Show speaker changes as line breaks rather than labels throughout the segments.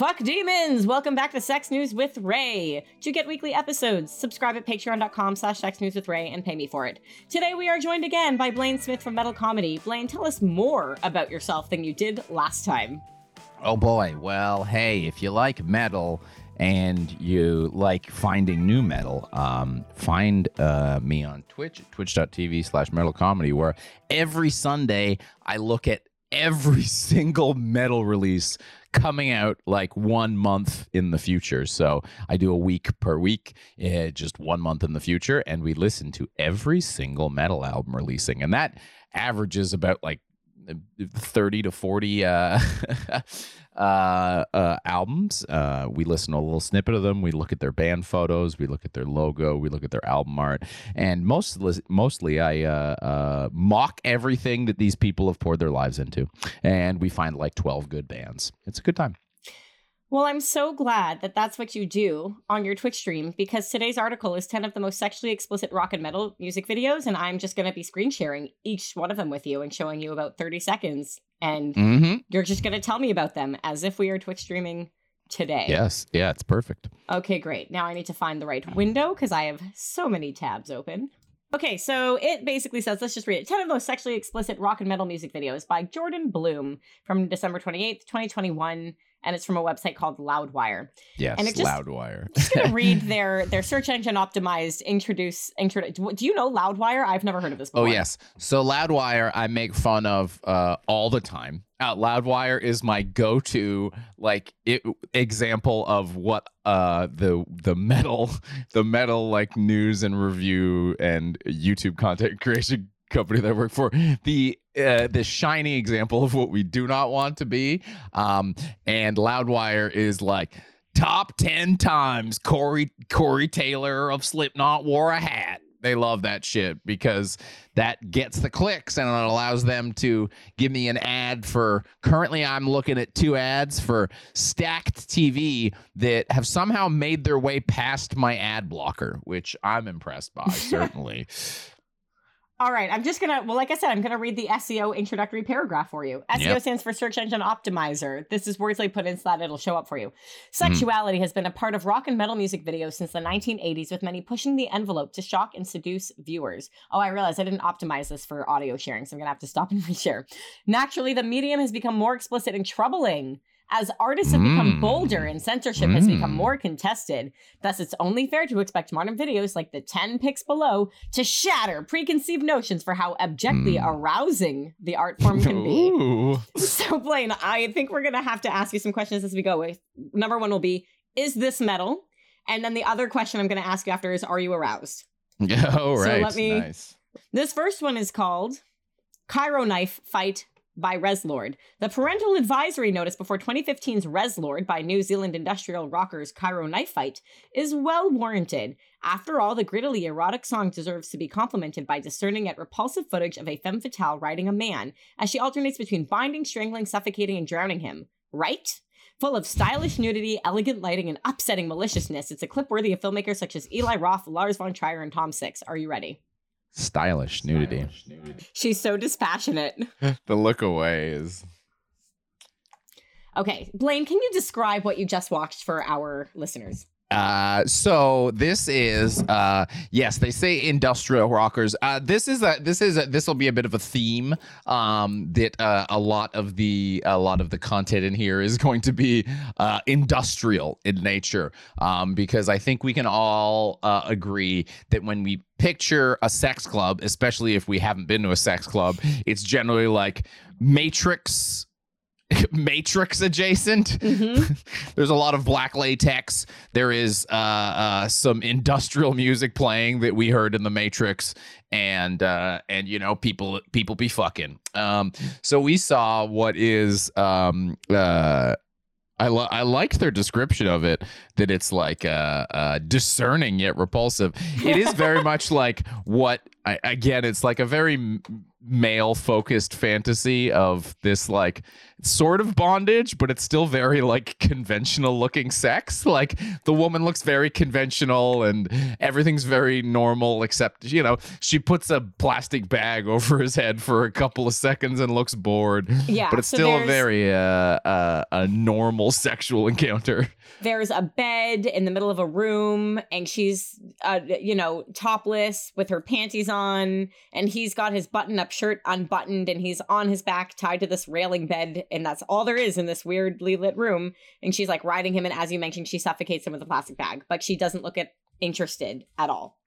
Fuck demons! Welcome back to Sex News with Ray. To get weekly episodes, subscribe at patreon.com slash sex news with Ray and pay me for it. Today we are joined again by Blaine Smith from Metal Comedy. Blaine, tell us more about yourself than you did last time.
Oh boy. Well, hey, if you like metal and you like finding new metal, um, find uh, me on Twitch, twitch.tv slash metal comedy, where every Sunday I look at every single metal release coming out like one month in the future. So I do a week per week, uh, just one month in the future, and we listen to every single metal album releasing. And that averages about like 30 to 40 uh, uh, uh, albums. Uh, we listen to a little snippet of them. We look at their band photos. We look at their logo. We look at their album art. And most, mostly, I uh, uh, mock everything that these people have poured their lives into. And we find like 12 good bands. It's a good time.
Well, I'm so glad that that's what you do on your Twitch stream because today's article is 10 of the most sexually explicit rock and metal music videos. And I'm just going to be screen sharing each one of them with you and showing you about 30 seconds. And mm-hmm. you're just going to tell me about them as if we are Twitch streaming today.
Yes. Yeah, it's perfect.
Okay, great. Now I need to find the right window because I have so many tabs open. Okay, so it basically says, let's just read it 10 of the most sexually explicit rock and metal music videos by Jordan Bloom from December 28th, 2021 and it's from a website called Loudwire.
Yes,
and it
just, Loudwire.
I'm just gonna read their their search engine optimized introduce introduce. Do you know Loudwire? I've never heard of this.
Oh, before. Oh yes, so Loudwire I make fun of uh, all the time. Uh, Loudwire is my go-to like it, example of what uh the the metal the metal like news and review and YouTube content creation company that I work for the uh, the shiny example of what we do not want to be. Um, and Loudwire is like top ten times Corey Corey Taylor of Slipknot wore a hat. They love that shit because that gets the clicks and it allows them to give me an ad for. Currently, I'm looking at two ads for Stacked TV that have somehow made their way past my ad blocker, which I'm impressed by, certainly.
All right, I'm just gonna. Well, like I said, I'm gonna read the SEO introductory paragraph for you. SEO yep. stands for Search Engine Optimizer. This is words put in so that it'll show up for you. Sexuality mm. has been a part of rock and metal music videos since the 1980s, with many pushing the envelope to shock and seduce viewers. Oh, I realized I didn't optimize this for audio sharing, so I'm gonna have to stop and reshare. Naturally, the medium has become more explicit and troubling as artists have become mm. bolder and censorship mm. has become mm. more contested, thus it's only fair to expect modern videos like the 10 pics below to shatter preconceived notions for how abjectly mm. arousing the art form can be. so, Blaine, I think we're going to have to ask you some questions as we go. Number one will be Is this metal? And then the other question I'm going to ask you after is Are you aroused?
Yeah, oh, right. So let me. Nice.
This first one is called Cairo Knife Fight by Reslord. The parental advisory notice before 2015's Reslord by New Zealand industrial rockers Cairo Knife Fight is well warranted. After all, the grittily erotic song deserves to be complemented by discerning yet repulsive footage of a femme fatale riding a man as she alternates between binding, strangling, suffocating, and drowning him. Right? Full of stylish nudity, elegant lighting, and upsetting maliciousness, it's a clip worthy of filmmakers such as Eli Roth, Lars von Trier, and Tom Six. Are you ready?
Stylish nudity.
She's so dispassionate.
the look away is.
Okay, Blaine, can you describe what you just watched for our listeners?
Uh, so this is uh, yes, they say industrial rockers. Uh, this is a this is this will be a bit of a theme. Um, that uh, a lot of the a lot of the content in here is going to be uh, industrial in nature. Um, because I think we can all agree that when we picture a sex club, especially if we haven't been to a sex club, it's generally like Matrix Matrix adjacent. Mm-hmm. There's a lot of black latex. There is uh, uh, some industrial music playing that we heard in the Matrix, and uh, and you know people people be fucking. Um, so we saw what is um, uh, I, lo- I liked their description of it that it's like uh, uh, discerning yet repulsive. It is very much like what I, again. It's like a very male focused fantasy of this like sort of bondage but it's still very like conventional looking sex. Like the woman looks very conventional and everything's very normal except you know she puts a plastic bag over his head for a couple of seconds and looks bored.
Yeah,
but it's
so
still a very uh, uh a normal sexual encounter.
There's a bed in the middle of a room and she's uh, you know topless with her panties on and he's got his button up shirt unbuttoned and he's on his back tied to this railing bed and that's all there is in this weirdly lit room. And she's like riding him and as you mentioned she suffocates him with a plastic bag but she doesn't look at interested at all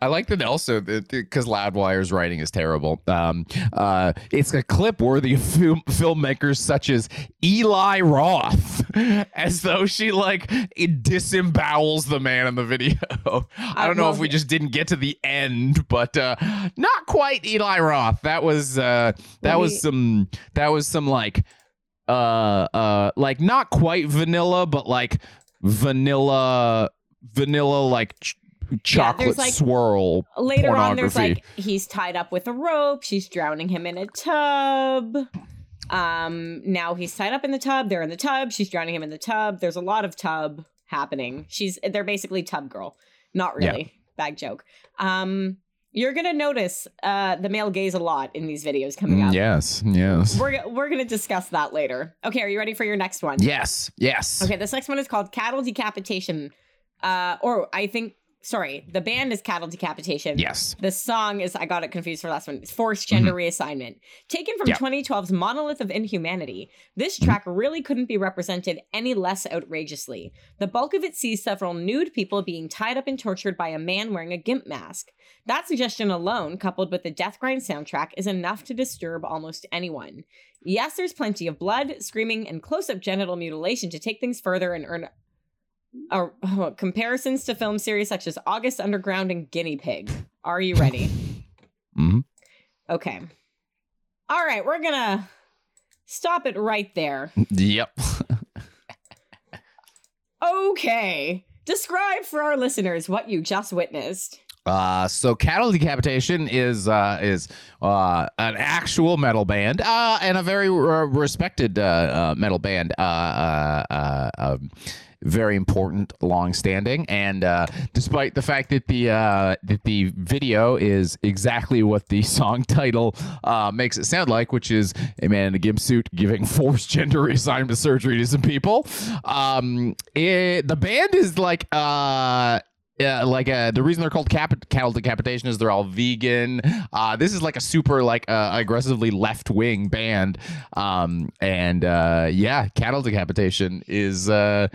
I like that also because Loudwire's writing is terrible. Um, uh, it's a clip worthy of film, filmmakers such as Eli Roth, as though she like it disembowels the man in the video. I don't know if we just didn't get to the end, but uh, not quite Eli Roth. That was uh, that was some that was some like uh uh like not quite vanilla, but like vanilla vanilla like. Ch- chocolate
like-
swirl
later on there's like he's tied up with a rope she's drowning him in a tub. Um now he's tied up in the tub they're in the tub she's drowning him in the tub. There's a lot of tub happening. She's they're basically tub girl. Not
Yeah.
really. Bad joke. Um you're gonna notice uh the male gaze a lot in these videos coming
Mm,
up.
Yes, yes.
we're, we're gonna discuss that later. Okay are you ready for your next one?
Yes, yes.
Okay, this next one is called Cattle Decapitation. Uh, or I think, sorry, the band is Cattle Decapitation.
Yes.
The song is, I got it confused for the last one. It's Forced Gender mm-hmm. Reassignment. Taken from
Yeah.
2012's Monolith of Inhumanity, this track mm-hmm. really couldn't be represented any less outrageously. The bulk of it sees several nude people being tied up and tortured by a man wearing a gimp mask. That suggestion alone, coupled with the Death Grind soundtrack, is enough to disturb almost anyone. Yes, there's plenty of blood, screaming, and close up genital mutilation to take things further and earn uh, comparisons to film series such as August Underground and Guinea Pig. Are you ready?
hmm
Okay. All right, we're gonna stop it right there.
Yep.
Okay. Describe for our listeners what you just witnessed.
Uh, so cattle decapitation is uh, is uh, an actual metal band uh, and a very uh, respected uh, uh, metal band. Uh, uh, uh, um, very important, long-standing, and uh, despite the fact that the uh, that the video is exactly what the song title uh, makes it sound like, which is a man in a gimp suit giving forced gender reassignment surgery to some people, um, it, the band is like uh, yeah, like uh, the reason they're called cap- cattle decapitation is they're all vegan. Uh, this is like a super like uh, aggressively left wing band, um, and uh, yeah, cattle decapitation is uh,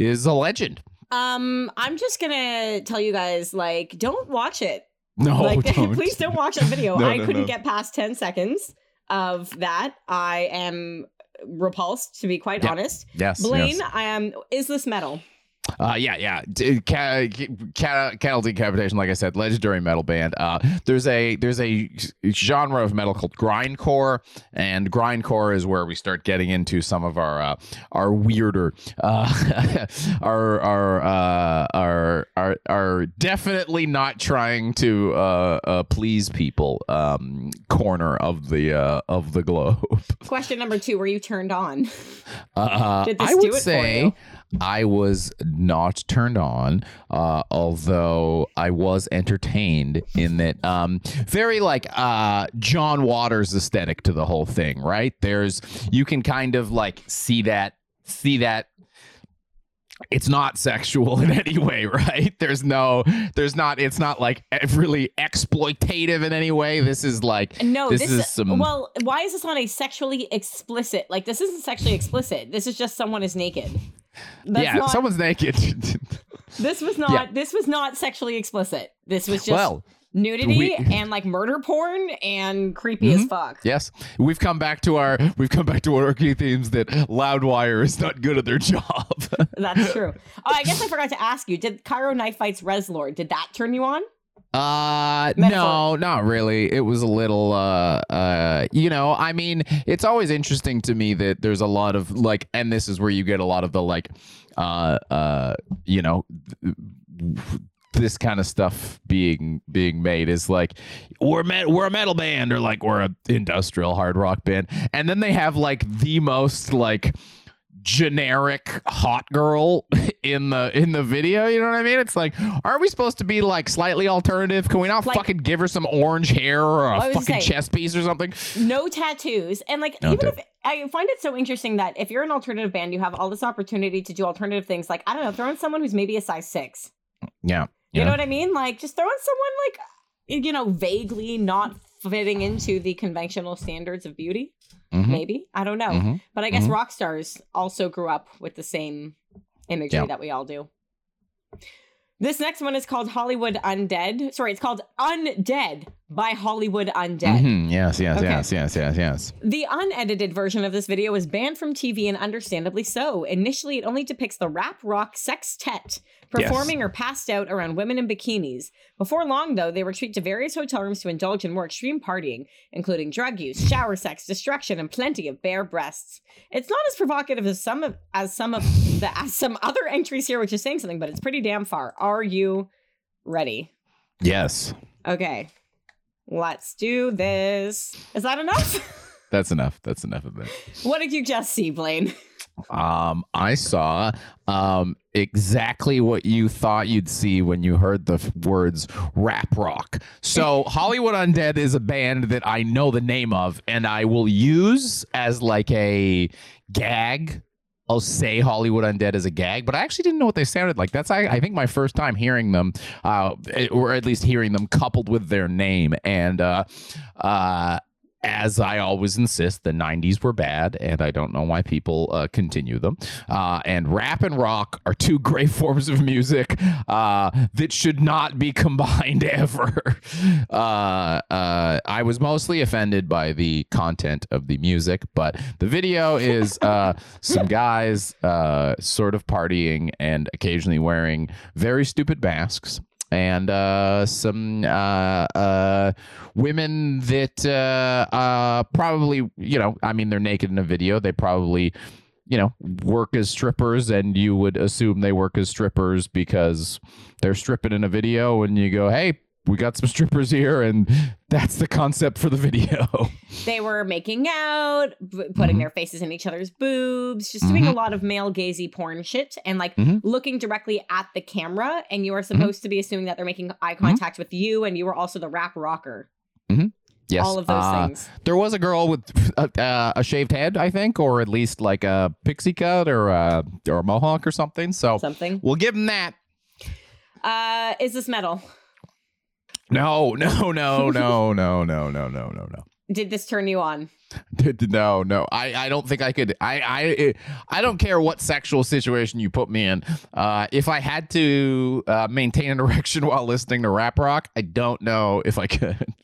is a legend.
Um, I'm just gonna tell you guys, like, don't watch it.
No,
like,
don't.
please don't watch that video.
No,
I
no,
couldn't
no.
get past 10 seconds of that. I am repulsed, to be quite
Yeah.
honest.
Yes,
Blaine,
yes.
I am. Is this metal?
Uh, yeah, yeah. D- ca- ca- cattle decapitation, like I said, legendary metal band. Uh, there's a there's a genre of metal called grindcore, and grindcore is where we start getting into some of our uh, our weirder, uh, our our uh, our our are definitely not trying to uh, uh, please people. Um, corner of the uh, of the globe.
Question number two: Were you turned on?
Uh,
Did this
I
do
would
it for
say
you?
I was not turned on, uh, although I was entertained in that um, very like uh, John Waters aesthetic to the whole thing, right? There's you can kind of like see that see that it's not sexual in any way, right? There's no, there's not, it's not like really exploitative in any way. This is like,
No,
this,
this,
is some,
Well, why is this on a sexually explicit? Like, this isn't sexually explicit. This is just someone is naked. That's
yeah,
not,
someone's naked.
This was not.
Yeah.
This was not sexually explicit. This was just
well,
nudity
we-
and like murder porn and creepy
Mhm.
as fuck.
Yes, we've come back to our we've come back to our key themes that Loudwire is not good at their job.
That's true. Oh, I guess I forgot to ask you. Did Cairo Knife Fights Reslord? Did that turn you on?
Uh
Metaphor.
no, not really. It was a little uh uh you know, I mean, it's always interesting to me that there's a lot of like and this is where you get a lot of the like uh uh you know this kind of stuff being being made is like we're met, we're a metal band or like we're a industrial hard rock band and then they have like the most like generic hot girl in the in the video you know what i mean? It's like aren't we supposed to be like slightly alternative? Can we not
Like-
fucking give her some orange hair or a fucking
saying-
chest piece or something?
no tattoos. And like
No
even
tat-
if i find it so interesting that if you're an alternative band you have all this opportunity to do alternative things. Like i don't know throw in someone who's maybe a size six.
Yeah
you
yeah.
know what i mean? Like just throw in someone like you know vaguely not fitting into the conventional standards of beauty.
Mhm,
maybe. I don't know.
Mhm.
but i guess
Mhm.
rock stars also grew up with the same imagery
Yeah.
that we all do. This next one is called hollywood undead. Sorry it's called undead by hollywood undead
Mhm, yes yes
Okay.
yes yes yes yes
The unedited version of this video was banned from TV and understandably so. Initially, it only depicts the rap rock sextet performing or passed out around women in bikinis. Before long, though, they retreat to various hotel rooms to indulge in more extreme partying, including drug use, shower sex, destruction, and plenty of bare breasts. It's not as provocative as some of as some of the as some other entries here, which is saying something, but it's pretty damn far. Are you ready?
yes
Okay. Let's do this. Is that enough?
that's enough that's enough of it
what did you just see, Blaine?
Um, I saw um exactly what you thought you'd see when you heard the f- words rap rock. So Hollywood Undead is a band that I know the name of, and I will use as like a gag. I'll say Hollywood Undead as a gag, but I actually didn't know what they sounded like. That's I, I think my first time hearing them, uh, or at least hearing them coupled with their name. And uh, uh, as I always insist, the 90s were bad, and I don't know why people uh, continue them. Uh, and rap and rock are two great forms of music uh, that should not be combined ever. Uh, uh, I was mostly offended by the content of the music, but the video is uh, some guys sort of partying and occasionally wearing very stupid masks and uh, some uh, uh, women that uh, probably, you know, I mean, they're naked in a video. They probably, you know, work as strippers, and you would assume they work as strippers because they're stripping in a video, and you go, hey, we got some strippers here, and that's the concept for the video.
They were making out, b- putting
Mhm.
their faces in each other's boobs, just doing a
Mhm.
lot of male gazy porn shit and like
Mhm.
looking directly at the camera. And you are
Mm-hmm.
supposed to be assuming that they're making eye contact with you and you were also the rap rocker.
yes,
All of those
uh,
things.
There was a girl with a, uh, a shaved head, I think, or at least like a pixie cut or a, or a mohawk or something. So
Something.
we'll give them that.
Uh, is this metal?
No, no, no, no, no, no, no, no, no, no.
Did this turn you on?
No, no. I, I don't think I could. I, I, I don't care what sexual situation you put me in. Uh, if I had to uh, maintain an erection while listening to rap rock, I don't know if I could.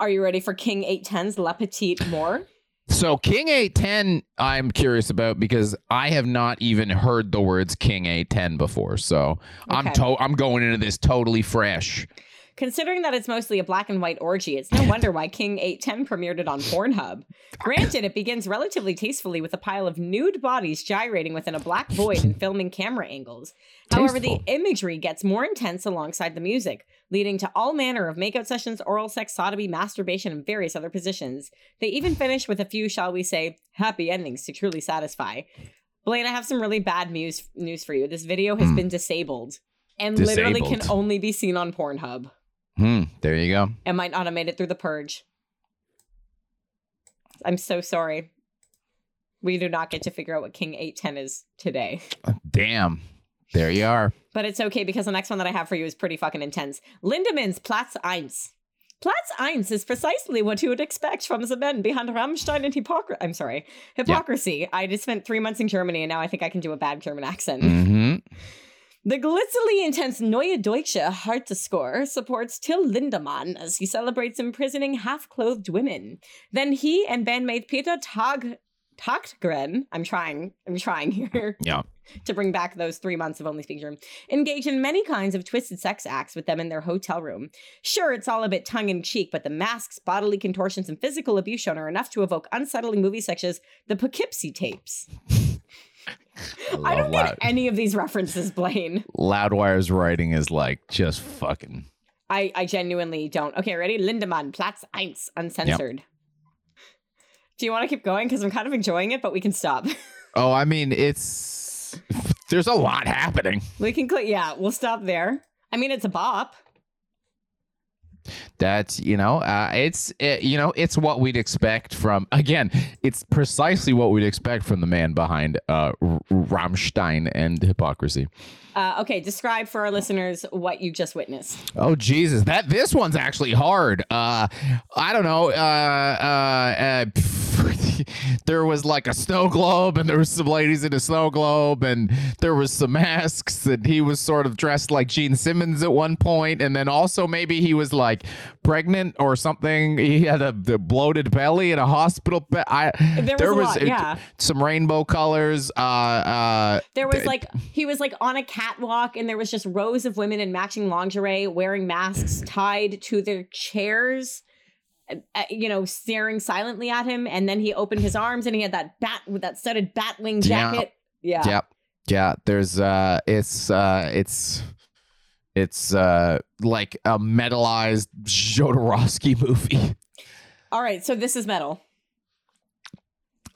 Are you ready for King 810's La Petite Mort?
So King 810, I'm curious about because I have not even heard the words King 810 before. So I'm
Okay.
to- I'm going into this totally fresh.
Considering that it's mostly a black and white orgy, it's no wonder why King 810 premiered it on Pornhub. Granted, it begins relatively tastefully with a pile of nude bodies gyrating within a black void and filming camera angles. However, the imagery gets more intense alongside the music, leading to all manner of makeout sessions, oral sex, sodomy, masturbation, and various other positions. They even finish with a few, shall we say, happy endings to truly satisfy. Blaine, I have some really bad news news for you. This video has
Hmm.
been disabled and literally can only be seen on Pornhub.
Hmm. There you go.
It might not have made it through the purge. I'm so sorry. We do not get to figure out what King 810 is today.
Damn. There you are.
But it's okay because the next one that I have for you is pretty fucking intense. Lindemann's Platz 1. Platz 1 is precisely what you would expect from the men behind Rammstein and hypocrisy. I'm sorry, hypocrisy. I just spent three months in Germany and now I think I can do a bad German accent.
Mm-hmm.
The glitzily intense Neue Deutsche Hartescore supports Till Lindemann as he celebrates imprisoning half-clothed women. Then he and bandmate Peter Tag Tägtgren, I'm trying, I'm trying here
Yeah.
To bring back those three months of only speaking German, engage in many kinds of twisted sex acts with them in their hotel room. Sure, it's all a bit tongue-in-cheek, but the masks, bodily contortions, and physical abuse shown are enough to evoke unsettling movie such as the Poughkeepsie tapes. I don't
Loud-
get any of these references, Blaine.
Loudwire's writing is like just fucking.
I, I genuinely don't. Okay, ready? Lindemann, Platz 1, uncensored. Do you want to keep going? Because I'm kind of enjoying it, but we can stop.
Oh, I mean, it's there's a lot happening.
we can click. Yeah, we'll stop there. I mean, it's a bop.
That's you know, uh, it's uh, you know, it's what we'd expect from. Again, it's precisely what we'd expect from the man behind uh, R- Rammstein and hypocrisy.
Uh, okay, describe for our listeners what you just witnessed.
Oh Jesus, that this one's actually hard. Uh, I don't know. Uh, uh, uh, there was like a snow globe, and there was some ladies in a snow globe, and there was some masks, and he was sort of dressed like Gene Simmons at one point, and then also maybe he was like pregnant or something. He had a the bloated belly in a hospital bed. I
There was a lot, yeah.
some rainbow colors. Uh, uh,
There was
th-
like he was like on a catwalk, and there was just rows of women in matching lingerie wearing masks tied to their chairs. uh, you know, staring silently at him, and then he opened his arms, and he had that bat with that studded bat wing
Yeah.
jacket. Yeah,
Yep. Yeah, there's uh it's uh it's it's uh like a metalized Jodorowsky movie.
All right, so this is metal.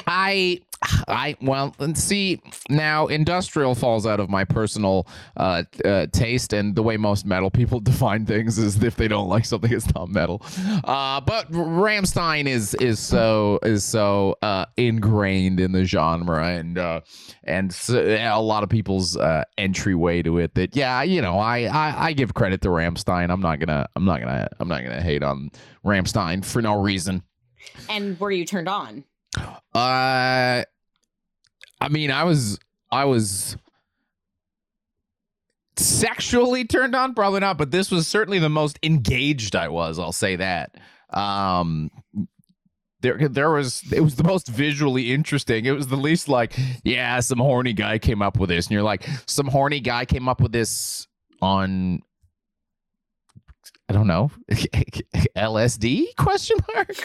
I I well, and see now industrial falls out of my personal uh, uh taste and the way most metal people define things is if they don't like something it's not metal. Uh but Rammstein is is so is so uh ingrained in the genre and uh and so, a lot of people's uh entryway to it that yeah, you know, I, I I give credit to Rammstein. I'm not going to I'm not to I'm not going to hate on Rammstein for no reason.
And were you turned on?
Uh, I mean, I was, I was sexually turned on, probably not, but this was certainly the most engaged I was. I'll say that. Um, there, there was. It was the most visually interesting. It was the least like, yeah, some horny guy came up with this, and you're like, some horny guy came up with this on. I don't know. LSD question mark?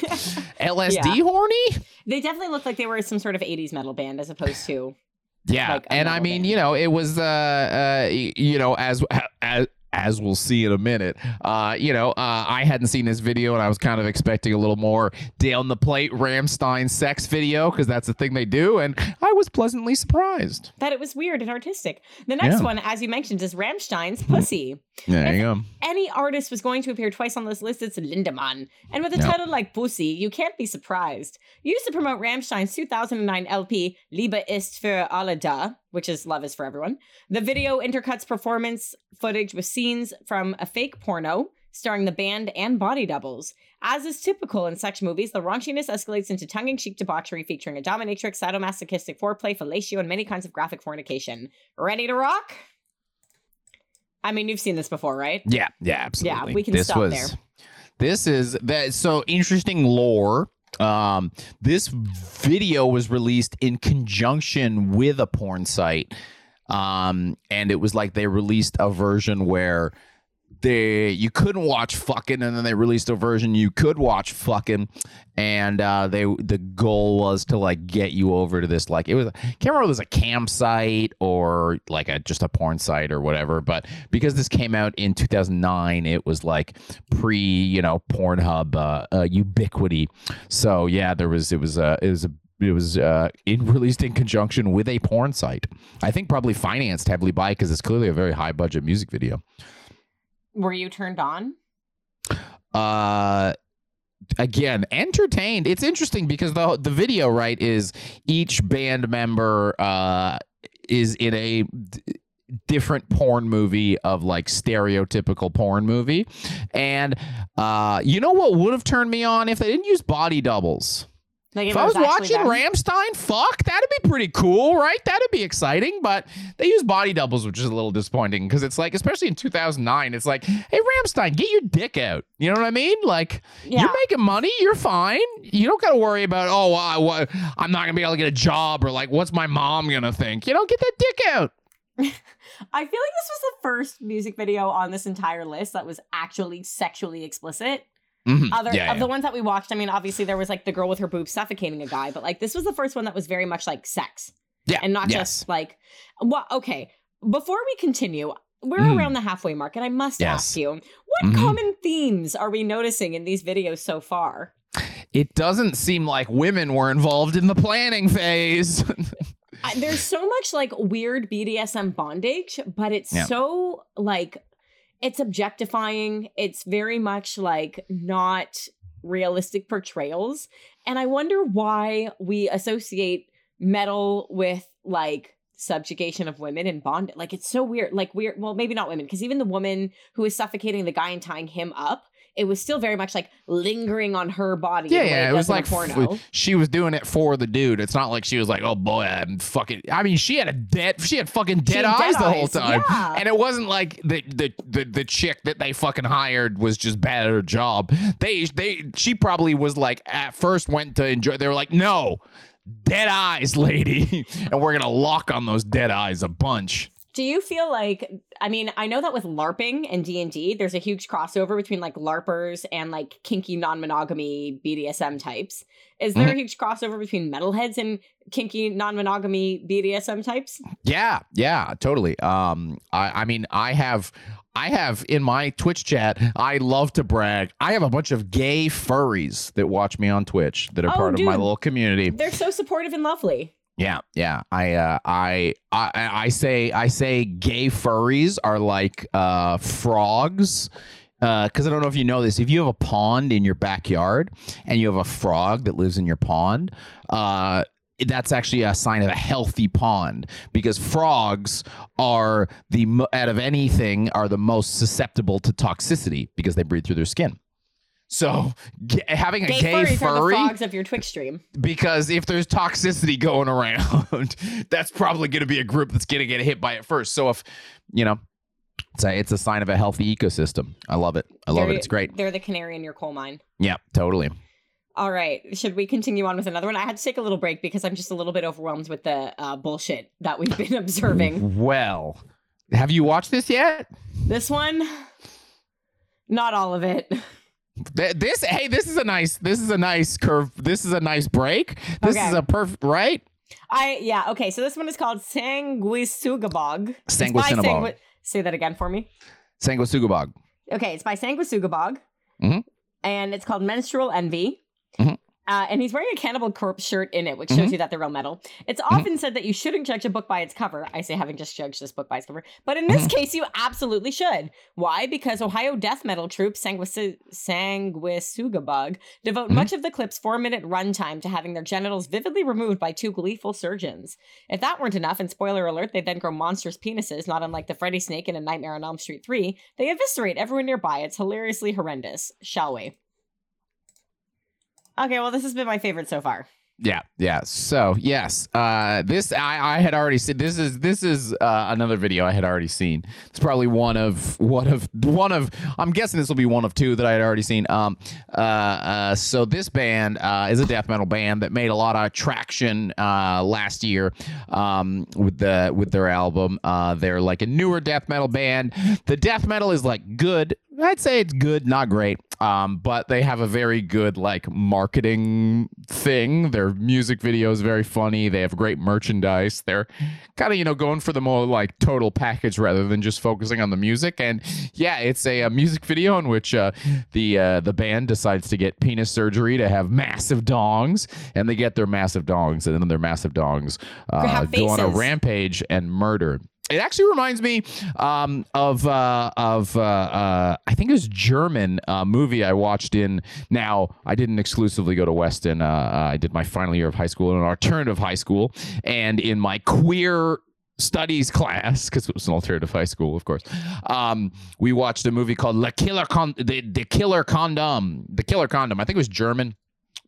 LSD
Yeah.
horny?
They definitely looked like they were some sort of 80s metal band as opposed to
Yeah,
like
and I mean,
band.
you know, it was uh, uh you know, as as as we'll see in a minute. Uh, you know, uh, I hadn't seen this video, and I was kind of expecting a little more down the plate Rammstein sex video because that's the thing they do, and I was pleasantly surprised.
that it was weird and artistic. The next
Yeah.
one, as you mentioned, is Rammstein's Pussy.
There you go.
Any artist was going to appear twice on this list, it's Lindemann. And with a
Yeah.
title like Pussy, you can't be surprised. Used to promote Rammstein's 2009 LP, Liebe ist für alle da, which is Love is for Everyone. The video intercuts performance footage with scenes from a fake porno starring the band and body doubles. As is typical in such movies, the raunchiness escalates into tongue-in-cheek debauchery featuring a dominatrix, sadomasochistic foreplay, fellatio, and many kinds of graphic fornication. Ready to rock? I mean, you've seen this before, right?
Yeah, yeah, absolutely.
Yeah, we can
this
stop
was,
there.
This is that so interesting lore. Um, this video was released in conjunction with a porn site. Um, and it was like they released a version where they you couldn't watch fucking and then they released a version you could watch fucking and uh they the goal was to like get you over to this like it was I can't remember it was a campsite or like a just a porn site or whatever but because this came out in 2009 it was like pre you know pornhub uh, uh ubiquity so yeah there was it was uh it was a it was uh, in released in conjunction with a porn site. I think probably financed heavily by because it's clearly a very high budget music video.
Were you turned on?
uh again entertained. It's interesting because the the video right is each band member uh is in a different porn movie of like stereotypical porn movie. And uh you know what would have turned me on if they didn't use body doubles
Like
if I was
actually
watching
them?
Rammstein, fuck, that'd be pretty cool, right? That'd be exciting. But they use body doubles, which is a little disappointing because it's like, especially in 2009, it's like, hey, Rammstein, get your dick out. You know what I mean? Like,
Yeah.
you're making money, you're fine. You don't got to worry about, oh, I, what, I'm not gonna be able to get a job or like, what's my mom gonna think? You know, get that dick out.
I feel like this was the first music video on this entire list that was actually sexually explicit.
Mhm.
Other
yeah,
of
yeah.
the ones that we watched, I mean, obviously there was like the girl with her boobs suffocating a guy, but like this was the first one that was very much like sex.
Yeah,
and not
yes.
just like, well, okay. Before we continue, we're
Mm.
around the halfway mark, and I must
Yes.
ask you, what
Mhm.
common themes are we noticing in these videos so far?
It doesn't seem like women were involved in the planning phase.
There's so much like weird BDSM bondage, but it's
Yeah.
so like it's objectifying. It's very much like not realistic portrayals. And I wonder why we associate metal with like subjugation of women and bond like it's so weird like we're well maybe not women because even the woman who is suffocating the guy and tying him up it was still very much like lingering on her body
yeah, yeah. It
does
was like
porno
she was doing it for the dude. It's not like she was like, oh boy, I'm fucking. I mean, she had a dead, she had fucking dead
had
eyes
dead
the whole time,
yeah.
and it wasn't like the, the the the chick that they fucking hired was just bad at her job. They they she probably was like at first went to enjoy. They were like, no. Dead eyes, lady, and we're gonna lock on those dead eyes a bunch.
Do you feel like I mean, I know that with LARPing and D&D, there's a huge crossover between like LARPers and like kinky non-monogamy BDSM types. Is there a huge crossover between metalheads and kinky non-monogamy BDSM types?
Yeah, yeah, totally. Um, I, I mean, I have, I have in my Twitch chat. I love to brag. I have a bunch of gay furries that watch me on Twitch that are
Oh,
part of my little community.
They're so supportive and lovely.
Yeah, yeah. I, uh, I, I, I say, I say, gay furries are like uh, frogs. Because I don't know if you know this. If you have a pond in your backyard and you have a frog that lives in your pond, uh, that's actually a sign of a healthy pond because frogs are the out of anything are the most susceptible to toxicity because they breathe through their skin. So g- having a
Gay,
gay,
furries are the
furry
frogs of your Twitch stream.
because if there's toxicity going around, that's probably going to be a group that's going to get hit by it first. So if you know, it's a, it's a sign of a healthy ecosystem. I love it. I love
They're-
it. It's great.
They're the canary in your coal mine.
Yeah, totally.
All right. Should we continue on with another one? I had to take a little break because I'm just a little bit overwhelmed with the uh, bullshit that we've been observing.
Well, have you watched this yet?
this one, not all of it.
Th- This hey, this is a nice this is a nice curve. This is a nice break. This
Okay.
is a perfect right.
I yeah okay. So this one is called Sanguisugabog. It's by
Sanguisugabog.
Sangui- Say that again for me.
Sanguisugabog.
Okay, it's by Sanguisugabog,
Mhm.
and it's called Menstrual Envy.
Mhm.
Uh, and he's wearing a Cannibal Corpse shirt in it, which shows
Mhm.
you that they're real metal. It's
Mm-hmm.
often said that you shouldn't judge a book by its cover. I say, having just judged this book by its cover, but in this
Mm-hmm.
case, you absolutely should. Why? Because Ohio death metal troupe Sanguis- Sanguisugabog devote
Mhm.
much of the clip's four-minute runtime to having their genitals vividly removed by two gleeful surgeons. If that weren't enough, and spoiler alert, they then grow monstrous penises, not unlike the Freddy Snake in A Nightmare on Elm Street 3. They eviscerate everyone nearby. It's hilariously horrendous. Shall we? Okay, well, this has been my favorite so far.
Yeah, yeah. So yes, uh, this I, I had already seen. This is this is uh, another video I had already seen. It's probably one of one of one of. I'm guessing this will be one of two that I had already seen. Um, uh, uh, so this band uh, is a death metal band that made a lot of traction uh, last year um, with the with their album. Uh, they're like a newer death metal band. The death metal is like good. I'd say it's good, not great. Um, but they have a very good like marketing thing. Their music video is very funny. They have great merchandise. They're kind of you know going for the more like total package rather than just focusing on the music. And yeah, it's a, a music video in which uh, the uh, the band decides to get penis surgery to have massive dongs, and they get their massive dongs, and then their massive dongs uh, go on a rampage and murder. It actually reminds me um, of uh, of uh, uh, I think it was German uh, movie I watched in. Now I didn't exclusively go to Weston. Uh, uh, I did my final year of high school in an alternative high school, and in my queer studies class because it was an alternative high school of course um we watched a movie called la killer con the, the killer condom the killer condom i think it was german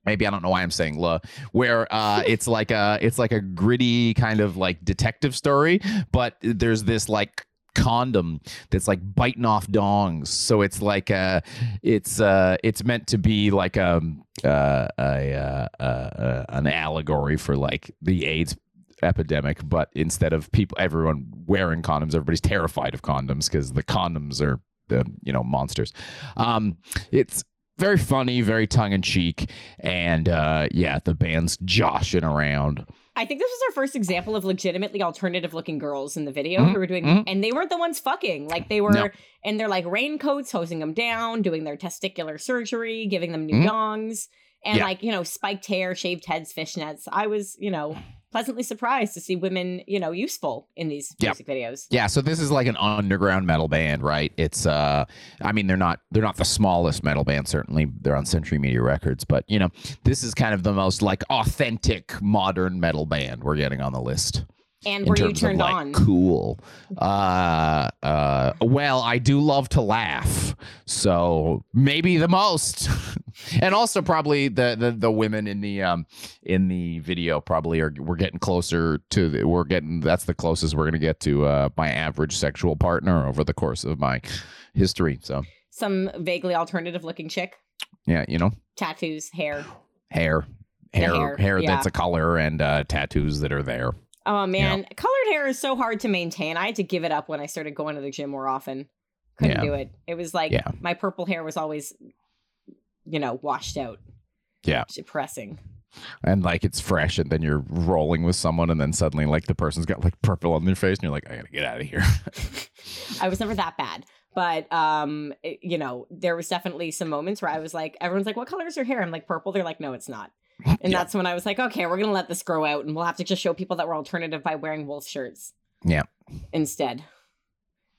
maybe I don't know why I'm saying la, where uh, it's like a it's like a gritty kind of like detective story, but there's this like condom that's like biting off dongs. So it's like uh it's uh it's meant to be like um uh, a uh, uh, uh, an allegory for like the AIDS epidemic, but instead of people everyone wearing condoms, everybody's terrified of condoms because the condoms are the you know monsters. Um, it's very funny, very tongue in cheek, and uh, yeah, the band's joshing around.
I think this was our first example of legitimately alternative looking girls in the video
Mhm,
who were doing,
mhm.
and they weren't the ones fucking. Like they were
No.
in their like raincoats, hosing them down, doing their testicular surgery, giving them new
Mhm.
dongs, and
Yeah.
like you know spiked hair, shaved heads, fishnets. I was you know pleasantly surprised to see women you know useful in these
Yeah.
music videos.
Yeah, so this is like an underground metal band, right? It's uh I mean they're not they're not the smallest metal band certainly. They're on Century Media Records, but you know, this is kind of the most like authentic modern metal band we're getting on the list.
And were you turned
like
on?
cool. Uh uh well, I do love to laugh. So maybe the most. and also probably the, the the women in the um in the video probably are we're getting closer to the, we're getting that's the closest we're going to get to uh my average sexual partner over the course of my history. So,
Some vaguely alternative looking chick,
yeah, you know,
tattoos, hair.
hair hair
hair,
hair,
yeah.
that's a color and uh tattoos that are there.
Oh man, colored hair is so hard to maintain. I had to give it up when I started going to the gym more often. Couldn't
Yeah.
do it. It was like
Yeah.
my purple hair was always, you know, washed out.
Yeah.
depressing.
and like it's fresh and then you're rolling with someone and then suddenly like the person's got like purple on their face and you're like i gotta get out of here
I was never that bad, but um, it- you know, there was definitely some moments where I was like, everyone's like, "What color is your hair?" I'm like, "Purple." They're like, "No, it's not." And
Yeah.
that's when I was like, "Okay, we're gonna let this grow out, and we'll have to just show people that we're alternative by wearing wolf shirts."
Yeah.
Instead,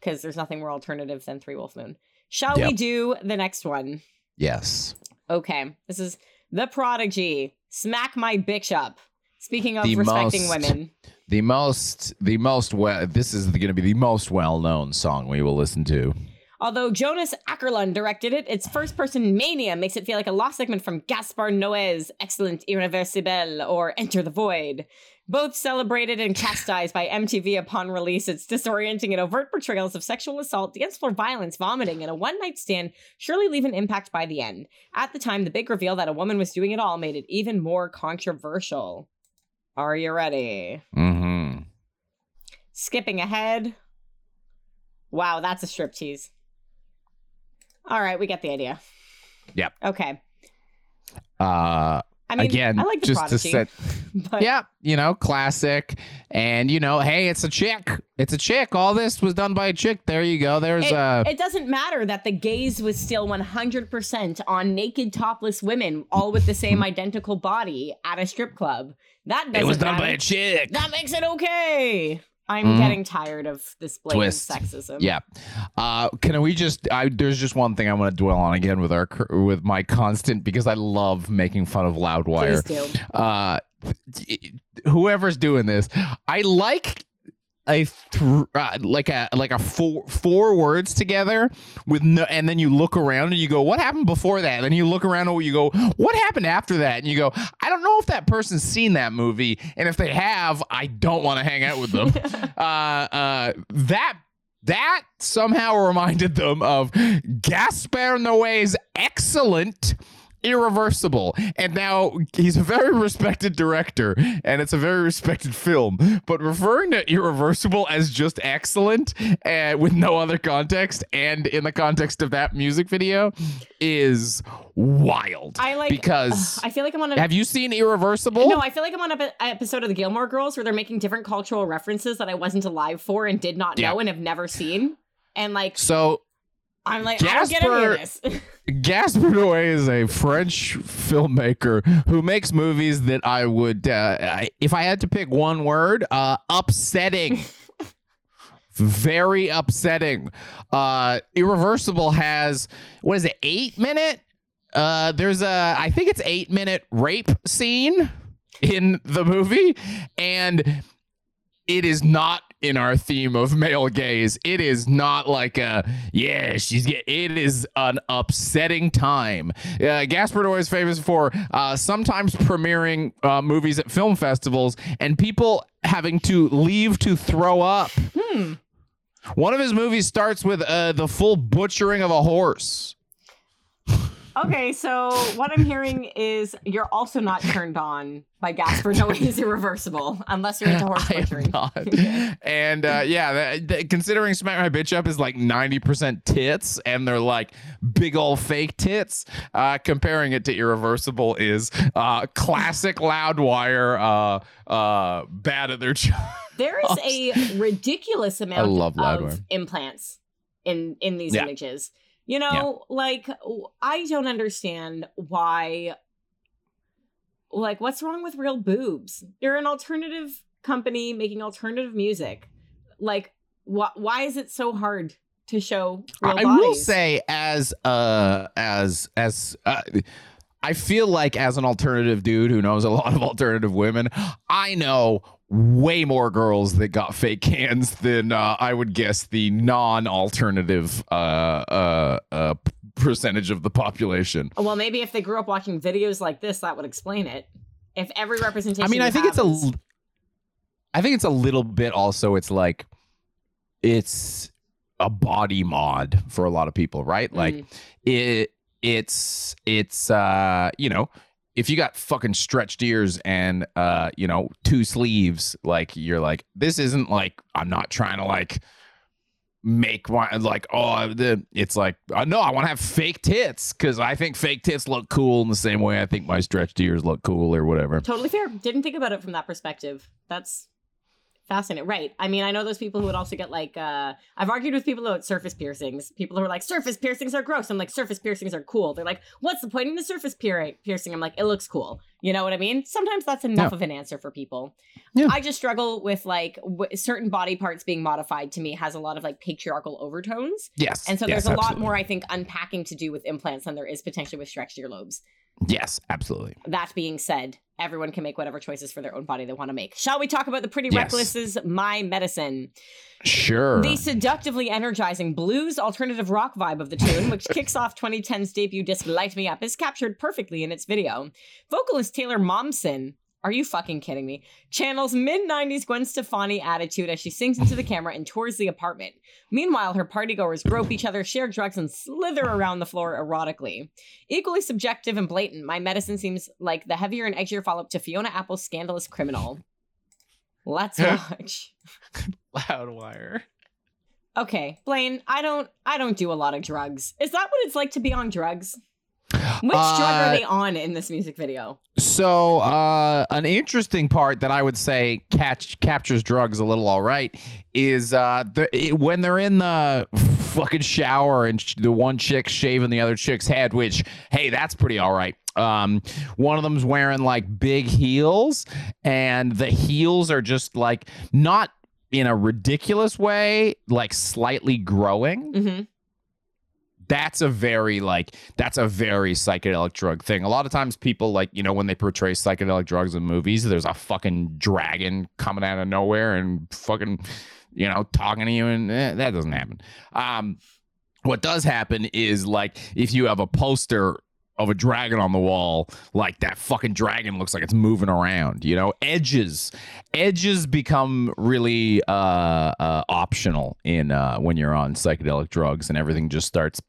because there's nothing more alternative than Three Wolf Moon. Shall
Yep.
we do the next one?
Yes
Okay, this is the Prodigy. Smack my bitch up. Speaking of
The
respecting
most-
women,
the most the most well this is going to be the most well-known song we will listen to
Although Jonas Åkerlund directed it, its first person mania makes it feel like a lost segment from Gaspar Noé's excellent Irreversible or Enter the Void. Both celebrated and chastised by MTV upon release, its disorienting and overt portrayals of sexual assault, dance floor violence, vomiting, and a one night stand surely leave an impact by the end. At the time, the big reveal that a woman was doing it all made it even more controversial. Are you ready?
mm-hmm
Skipping ahead. Wow, that's a striptease. All right, we get the idea.
Yep.
Okay.
uh
I mean,
again
I like
just
prodigy,
to set
but
yeah you know classic and you know hey it's a chick it's a chick all this was done by a chick there you go there's
it,
uh
it doesn't matter that the gaze was still 100% on naked topless women, all with the same identical body at a strip club. That doesn't
it was done
matter.
by a chick
That makes it okay. I'm
Mhm.
getting tired of this blatant
Twist.
sexism.
Yeah. Uh, can we just? I, there's just one thing I want to dwell on again with our with my constant because I love making fun of Loudwire.
Please do.
Uh, whoever's doing this, I like a th- uh, like a like a four four words together with no, and then you look around and you go, what happened before that? And then you look around and you go, what happened after that? And you go, I don't know if that person's seen that movie, and if they have, I don't want to hang out with them. uh, uh, that that somehow reminded them of Gaspar Noé's excellent Irreversible. And now he's a very respected director and it's a very respected film. But referring to Irreversible as just excellent uh, with no other context and in the context of that music video is wild.
I like
because
I feel like I'm on a
have you seen Irreversible?
No, I feel like I'm on an episode of the Gilmore Girls where they're making different cultural references that I wasn't alive for and did not
Yeah.
know and have never seen. And like,
so
I'm like, I don't get any of this.
Gaspar Noé is a French filmmaker who makes movies that I would, uh, if I had to pick one word, uh, upsetting. Very upsetting. Uh, Irreversible has what is it? Eight minute. Uh, there's a, I think it's eight minute rape scene in the movie, and it is not in our theme of male gaze. It is not like a yeah, she's get. It is an upsetting time. Uh, Gaspar Noé is famous for uh, sometimes premiering uh, movies at film festivals and people having to leave to throw up.
Hmm.
One of his movies starts with uh, the full butchering of a horse.
Okay, so what I'm hearing is you're also not turned on by Gaspar Noé is irreversible unless you're into horse
I am
butchery.
not. and uh, yeah, considering Smack My Bitch Up is like 90% tits and they're like big old fake tits, uh, comparing it to Irreversible is uh, classic Loudwire, uh, uh, bad at their job.
There is a ridiculous amount of
Loudwire.
implants in in these
Yeah.
images. You know, like I don't understand why like what's wrong with real boobs? You're an alternative company making alternative music. Like wh- why is it so hard to show real boobs?
I
bodies?
will say, as uh, as as uh, I feel like as an alternative dude who knows a lot of alternative women, I know way more girls that got fake cans than uh, I would guess the non-alternative uh, uh, uh, percentage of the population.
Well, maybe if they grew up watching videos like this, that would explain it. If every representation,
I mean, I think it's a,
is-
l- I think it's a little bit. Also, it's like, it's a body mod for a lot of people, right? Like,
Mm.
it, it's, it's, uh, you know, if you got fucking stretched ears and, uh, you know, two sleeves, like, you're like, this isn't like, I'm not trying to like make one like oh the it's like uh, no i want to have fake tits because i think fake tits look cool in the same way i think my stretched ears look cool or whatever
Totally fair. Didn't think about it from that perspective. That's fascinating. Right. I mean, I know those people who would also get like uh I've argued with people about surface piercings. People who are like, surface piercings are gross. I'm like, surface piercings are cool. They're like, what's the point in the surface pier- piercing? I'm like, it looks cool. You know what I mean? Sometimes that's enough
Yeah.
of an answer for people.
Yeah.
I just struggle with like w- certain body parts being modified to me has a lot of like patriarchal overtones.
yes
And so
yes,
there's a lot more, I think, unpacking to do with implants than there is potentially with stretched earlobes.
yes absolutely
That being said, everyone can make whatever choices for their own body they want to make. Shall we talk about the Pretty
Yes.
Reckless's My Medicine?
sure
The seductively energizing blues alternative rock vibe of the tune, which kicks off 2010's debut disc Light Me Up, is captured perfectly in its video. Vocalist Taylor Momsen, are you fucking kidding me? Channels mid 90s Gwen Stefani attitude as she sings into the camera and tours the apartment. Meanwhile, her partygoers grope each other, share drugs, and slither around the floor erotically. Equally subjective and blatant, My Medicine seems like the heavier and edgier follow up to Fiona Apple's Scandalous Criminal. Let's watch.
loudwire
Okay, Blaine, I don't I don't do a lot of drugs. Is that what it's like to be on drugs? Which drug
Uh,
are they on in this music video?
So, uh, an interesting part that I would say catch captures drugs a little all right is uh, the, it, when they're in the fucking shower and sh- the one chick's shaving the other chick's head, which hey, that's pretty all right. Um, one of them's wearing like big heels, and the heels are just like not in a ridiculous way, like slightly growing
hmm
that's a very like that's a very psychedelic drug thing. A lot of times people like, you know, when they portray psychedelic drugs in movies, there's a fucking dragon coming out of nowhere and fucking, you know, talking to you and eh, that doesn't happen. Um what does happen is like if you have a poster of a dragon on the wall, like that fucking dragon looks like it's moving around, you know? Edges. Edges become really uh, uh optional in uh when you're on psychedelic drugs and everything just starts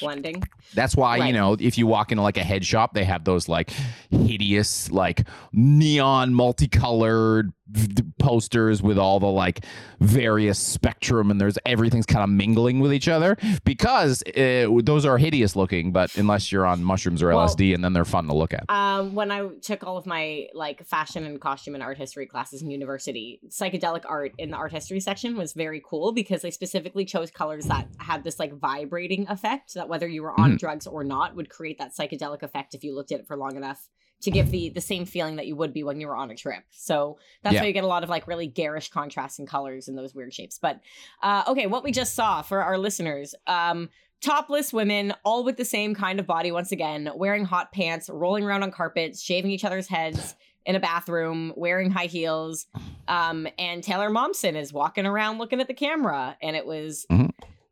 Blending.
that's why, you know, if you walk into like a head shop, they have those like hideous, like neon, multicolored v- posters with all the like various spectrum and there's everything's kind of mingling with each other because uh, those are hideous looking, but unless you're on mushrooms or
Well-
LSD and then they're fun to look at.
Um, when I took all of my like fashion and costume and art history classes in university, psychedelic art in the art history section was very cool because they specifically chose colors that had this like vibrating effect that whether you were on drugs or not would create that psychedelic effect if you looked at it for long enough to give the the same feeling that you would be when you were on a trip. So that's
Yeah.
why you get a lot of like really garish contrasts in colors and those weird shapes. But uh, okay, what we just saw for our listeners, um, topless women, all with the same kind of body once again, wearing hot pants, rolling around on carpets, shaving each other's heads in a bathroom, wearing high heels. Um, and Taylor Momsen is walking around looking at the camera, and it was.
Mhm.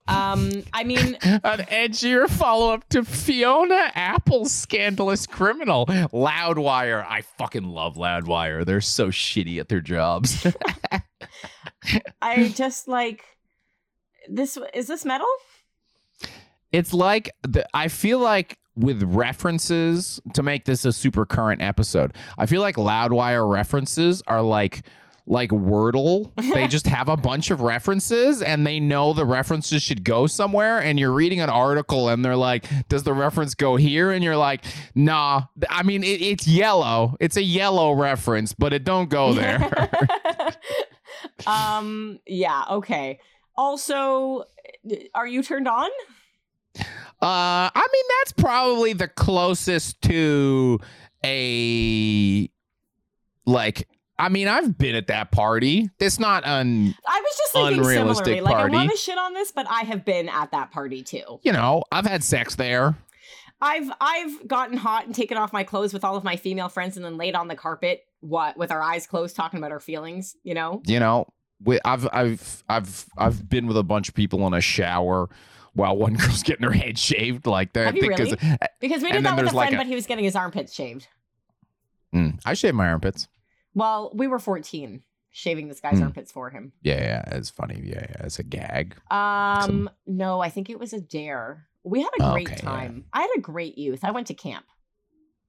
Um, I mean,
An edgier follow up to Fiona Apple's scandalous criminal, Loudwire. I fucking love Loudwire. They're so shitty at their jobs.
I just like this. Is this metal?
it's like the, I feel like with references to make this a super current episode. I feel like Loudwire references are like like Wordle. They just have a bunch of references and they know the references should go somewhere. And you're reading an article and they're like, Does the reference go here? And you're like, Nah. I mean, it, it's yellow. It's a yellow reference, but it don't go there.
um, yeah, okay. Also, are you turned on?
Uh, I mean, that's probably the closest to a like. I mean, I've been at that party. It's not un.
I was just thinking similarly. Like,
party.
I want to shit on this, but I have been at that party too.
You know, I've had sex there.
I've I've gotten hot and taken off my clothes with all of my female friends and then laid on the carpet, what with our eyes closed, talking about our feelings. You know,
You know, we, I've I've I've I've been with a bunch of people in a shower while one girl's getting her head shaved. Like that.
Have you
because-
because we did that with a
there's like
friend,
a-
but he was getting his armpits shaved.
Mm, I shave my armpits.
Well, we were fourteen, shaving this guy's
Hmm.
armpits for him.
Yeah, yeah, it's funny. Yeah, yeah, it's a gag.
Um, no, I think it was a dare. We had a great
Okay, yeah.
time. I had a great youth. I went to camp.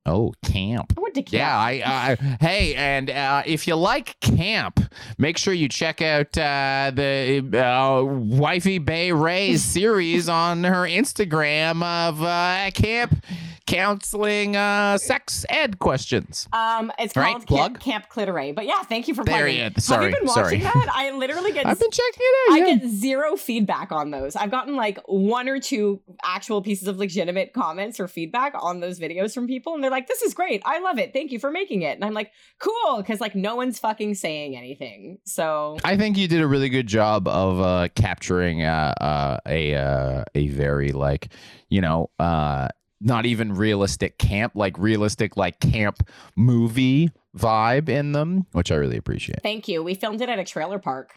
Oh, camp.
I went to camp.
Yeah, I, I hey, and uh, if you like camp, make sure you check out uh, the uh, Wifey Bay Ray's series on her Instagram of uh, camp counseling uh, sex ed questions.
Um, it's
Right,
called
plug.
Camp, Camp Clitoray. But yeah, thank you for
There
plugging.
you-
Have you been
sorry.
watching that? I literally get
I've been checking it out.
I get zero feedback on those. I've gotten like one or two actual pieces of legitimate comments or feedback on those videos from people, and they're like, "This is great. I love it. Thank you for making it." And I'm like, "Cool," because like no one's fucking saying anything. So
I think you did a really good job of uh, capturing uh, uh, a uh, a very like you know uh, not even realistic camp like realistic like camp movie vibe in them, which I really appreciate.
thank you. We filmed it at a trailer park.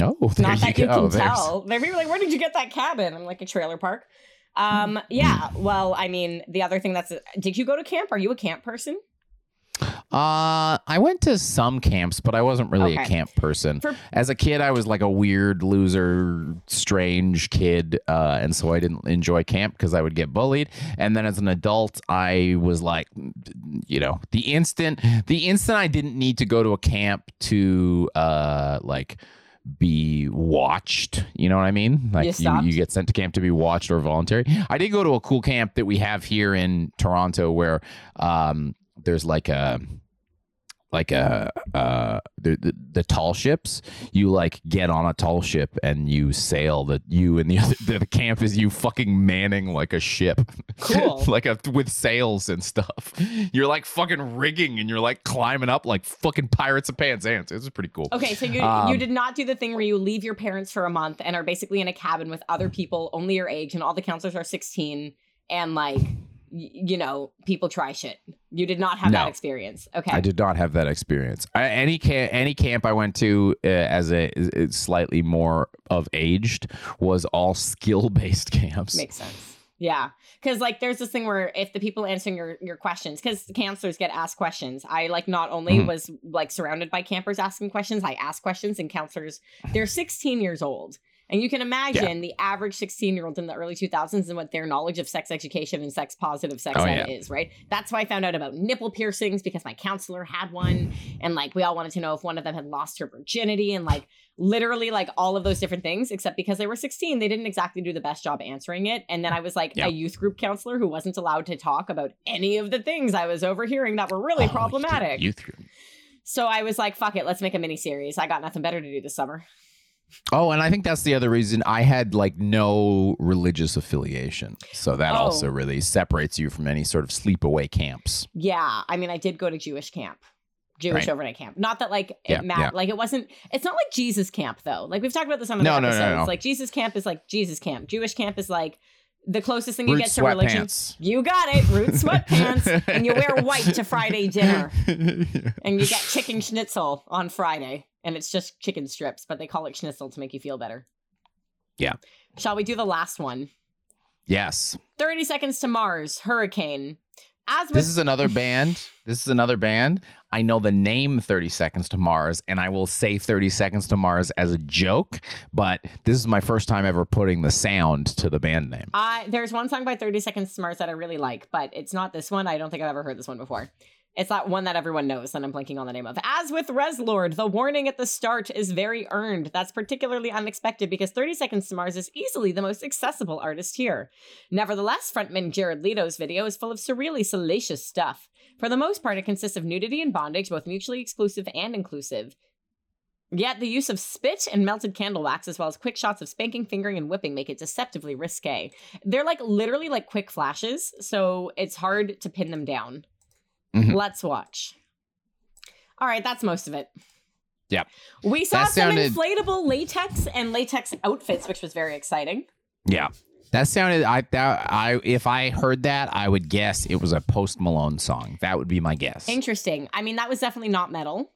Oh,
Not that you
go.
can tell. They're like, "Where did you get that cabin?" I'm like, "A trailer park." Um, yeah. Well, I mean, the other thing that's, did you go to camp? Are you a camp person?
Uh, I went to some camps, but I wasn't really a camp person.
For-
As a kid, I was like a weird loser, strange kid, uh, and so I didn't enjoy camp because I would get bullied. And then as an adult, I was like, you know, the instant, the instant I didn't need to go to a camp to, uh, like be watched you know what i mean like you,
stopped?
you get sent to camp to be watched or voluntary i did go to a cool camp that we have here in toronto where um there's like a like a uh the, the the tall ships you like get on a tall ship and you sail the you and the other the, the camp is you fucking manning like a ship.
Cool.
like a with sails and stuff. You're like fucking rigging and you're like climbing up like fucking pirates of penzance it's pretty cool.
Okay, so you you
Um,
did not do the thing where you leave your parents for a month and are basically in a cabin with other people only your age and all the counselors are 16 and like you know people try shit. You did not have that experience. Okay.
I did not have that experience. I, any camp, any camp I went to uh, as a slightly more of aged was all skill based camps.
Makes sense. Yeah. Cause like there's this thing where if the people answering your, your questions, because counselors get asked questions. I like not only
Mhm.
was like surrounded by campers asking questions, I asked questions and counselors, they're 16 years old. And you can imagine the average 16 year old in the early 2000s and what their knowledge of sex education and sex positive sex
Oh,
ed
yeah.
is, right? That's why I found out about nipple piercings because my counselor had one. And like we all wanted to know if one of them had lost her virginity and like literally like all of those different things, except because they were 16, they didn't exactly do the best job answering it. And then I was like
Yeah.
a youth group counselor who wasn't allowed to talk about any of the things I was overhearing that were really
Oh,
problematic.
Youth group.
So I was like, fuck it, let's make a mini series. I got nothing better to do this summer.
Oh, and I think that's the other reason I had like no religious affiliation. So that
Oh.
also really separates you from any sort of sleepaway camps.
Yeah, I mean, I did go to Jewish camp, Jewish
Right.
overnight camp. Not that like it
Yeah,
mat-
yeah.
like it wasn't. It's not like Jesus camp though. Like we've talked about this on the
No, no, no,
episodes.
no.
Like Jesus camp is like Jesus camp. Jewish camp is like the closest thing you
Root
get to religion.
sweatpants.
You got it, root sweatpants, and you wear white to Friday dinner, and you get chicken schnitzel on Friday, and it's just chicken strips, but they call it schnitzel to make you feel better.
Yeah.
Shall we do the last one?
yes.
30 Seconds to Mars, Hurricane. As with
This is another band. This is another band. I know the name 30 Seconds to Mars, and I will say 30 Seconds to Mars as a joke, but this is my first time ever putting the sound to the band name.
I there's one song by 30 Seconds to Mars that I really like, but it's not this one. I don't think I've ever heard this one before. It's that one that everyone knows that I'm blanking on the name of. As with Reslord, the warning at the start is very earned. That's particularly unexpected because 30 Seconds to Mars is easily the most accessible artist here. Nevertheless, frontman Jared Leto's video is full of surreally salacious stuff. For the most part, it consists of nudity and bondage, both mutually exclusive and inclusive. Yet the use of spit and melted candle wax, as well as quick shots of spanking, fingering, and whipping, make it deceptively risque. They're like literally like quick flashes, so it's hard to pin them down.
Mhm.
Let's watch. All right, that's most of it.
Yep.
We saw
That
some
sounded-
inflatable latex and latex outfits, which was very exciting.
Yeah. That sounded I that I if I heard that, I would guess it was a Post Malone song. That would be my guess.
Interesting. I mean, that was definitely not metal.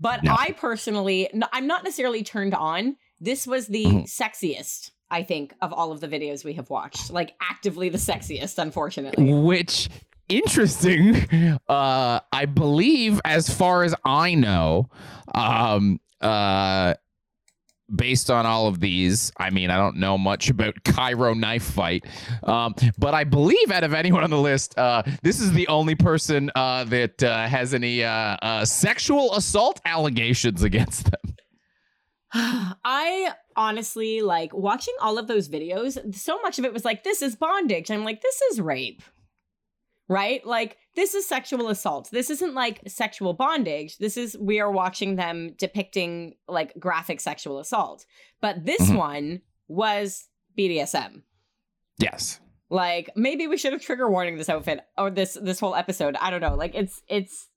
But
No.
I personally, I'm not necessarily turned on. This was the
Mhm.
sexiest, I think, of all of the videos we have watched. Like, actively the sexiest, unfortunately.
Which interesting. Uh I believe as far as I know, um uh based on all of these, I mean, I don't know much about Cairo knife fight, um, but I believe out of anyone on the list, uh, this is the only person uh, that uh, has any uh, uh, sexual assault allegations against them.
I honestly like watching all of those videos. So much of it was like, this is bondage. I'm like, this is rape. Right? Like, this is sexual assault. This isn't like sexual bondage. This is, we are watching them depicting like graphic sexual assault. But this
Mhm.
one was BDSM.
Yes.
Like, maybe we should have trigger warning this outfit or this this whole episode. I don't know. Like, it's, it's,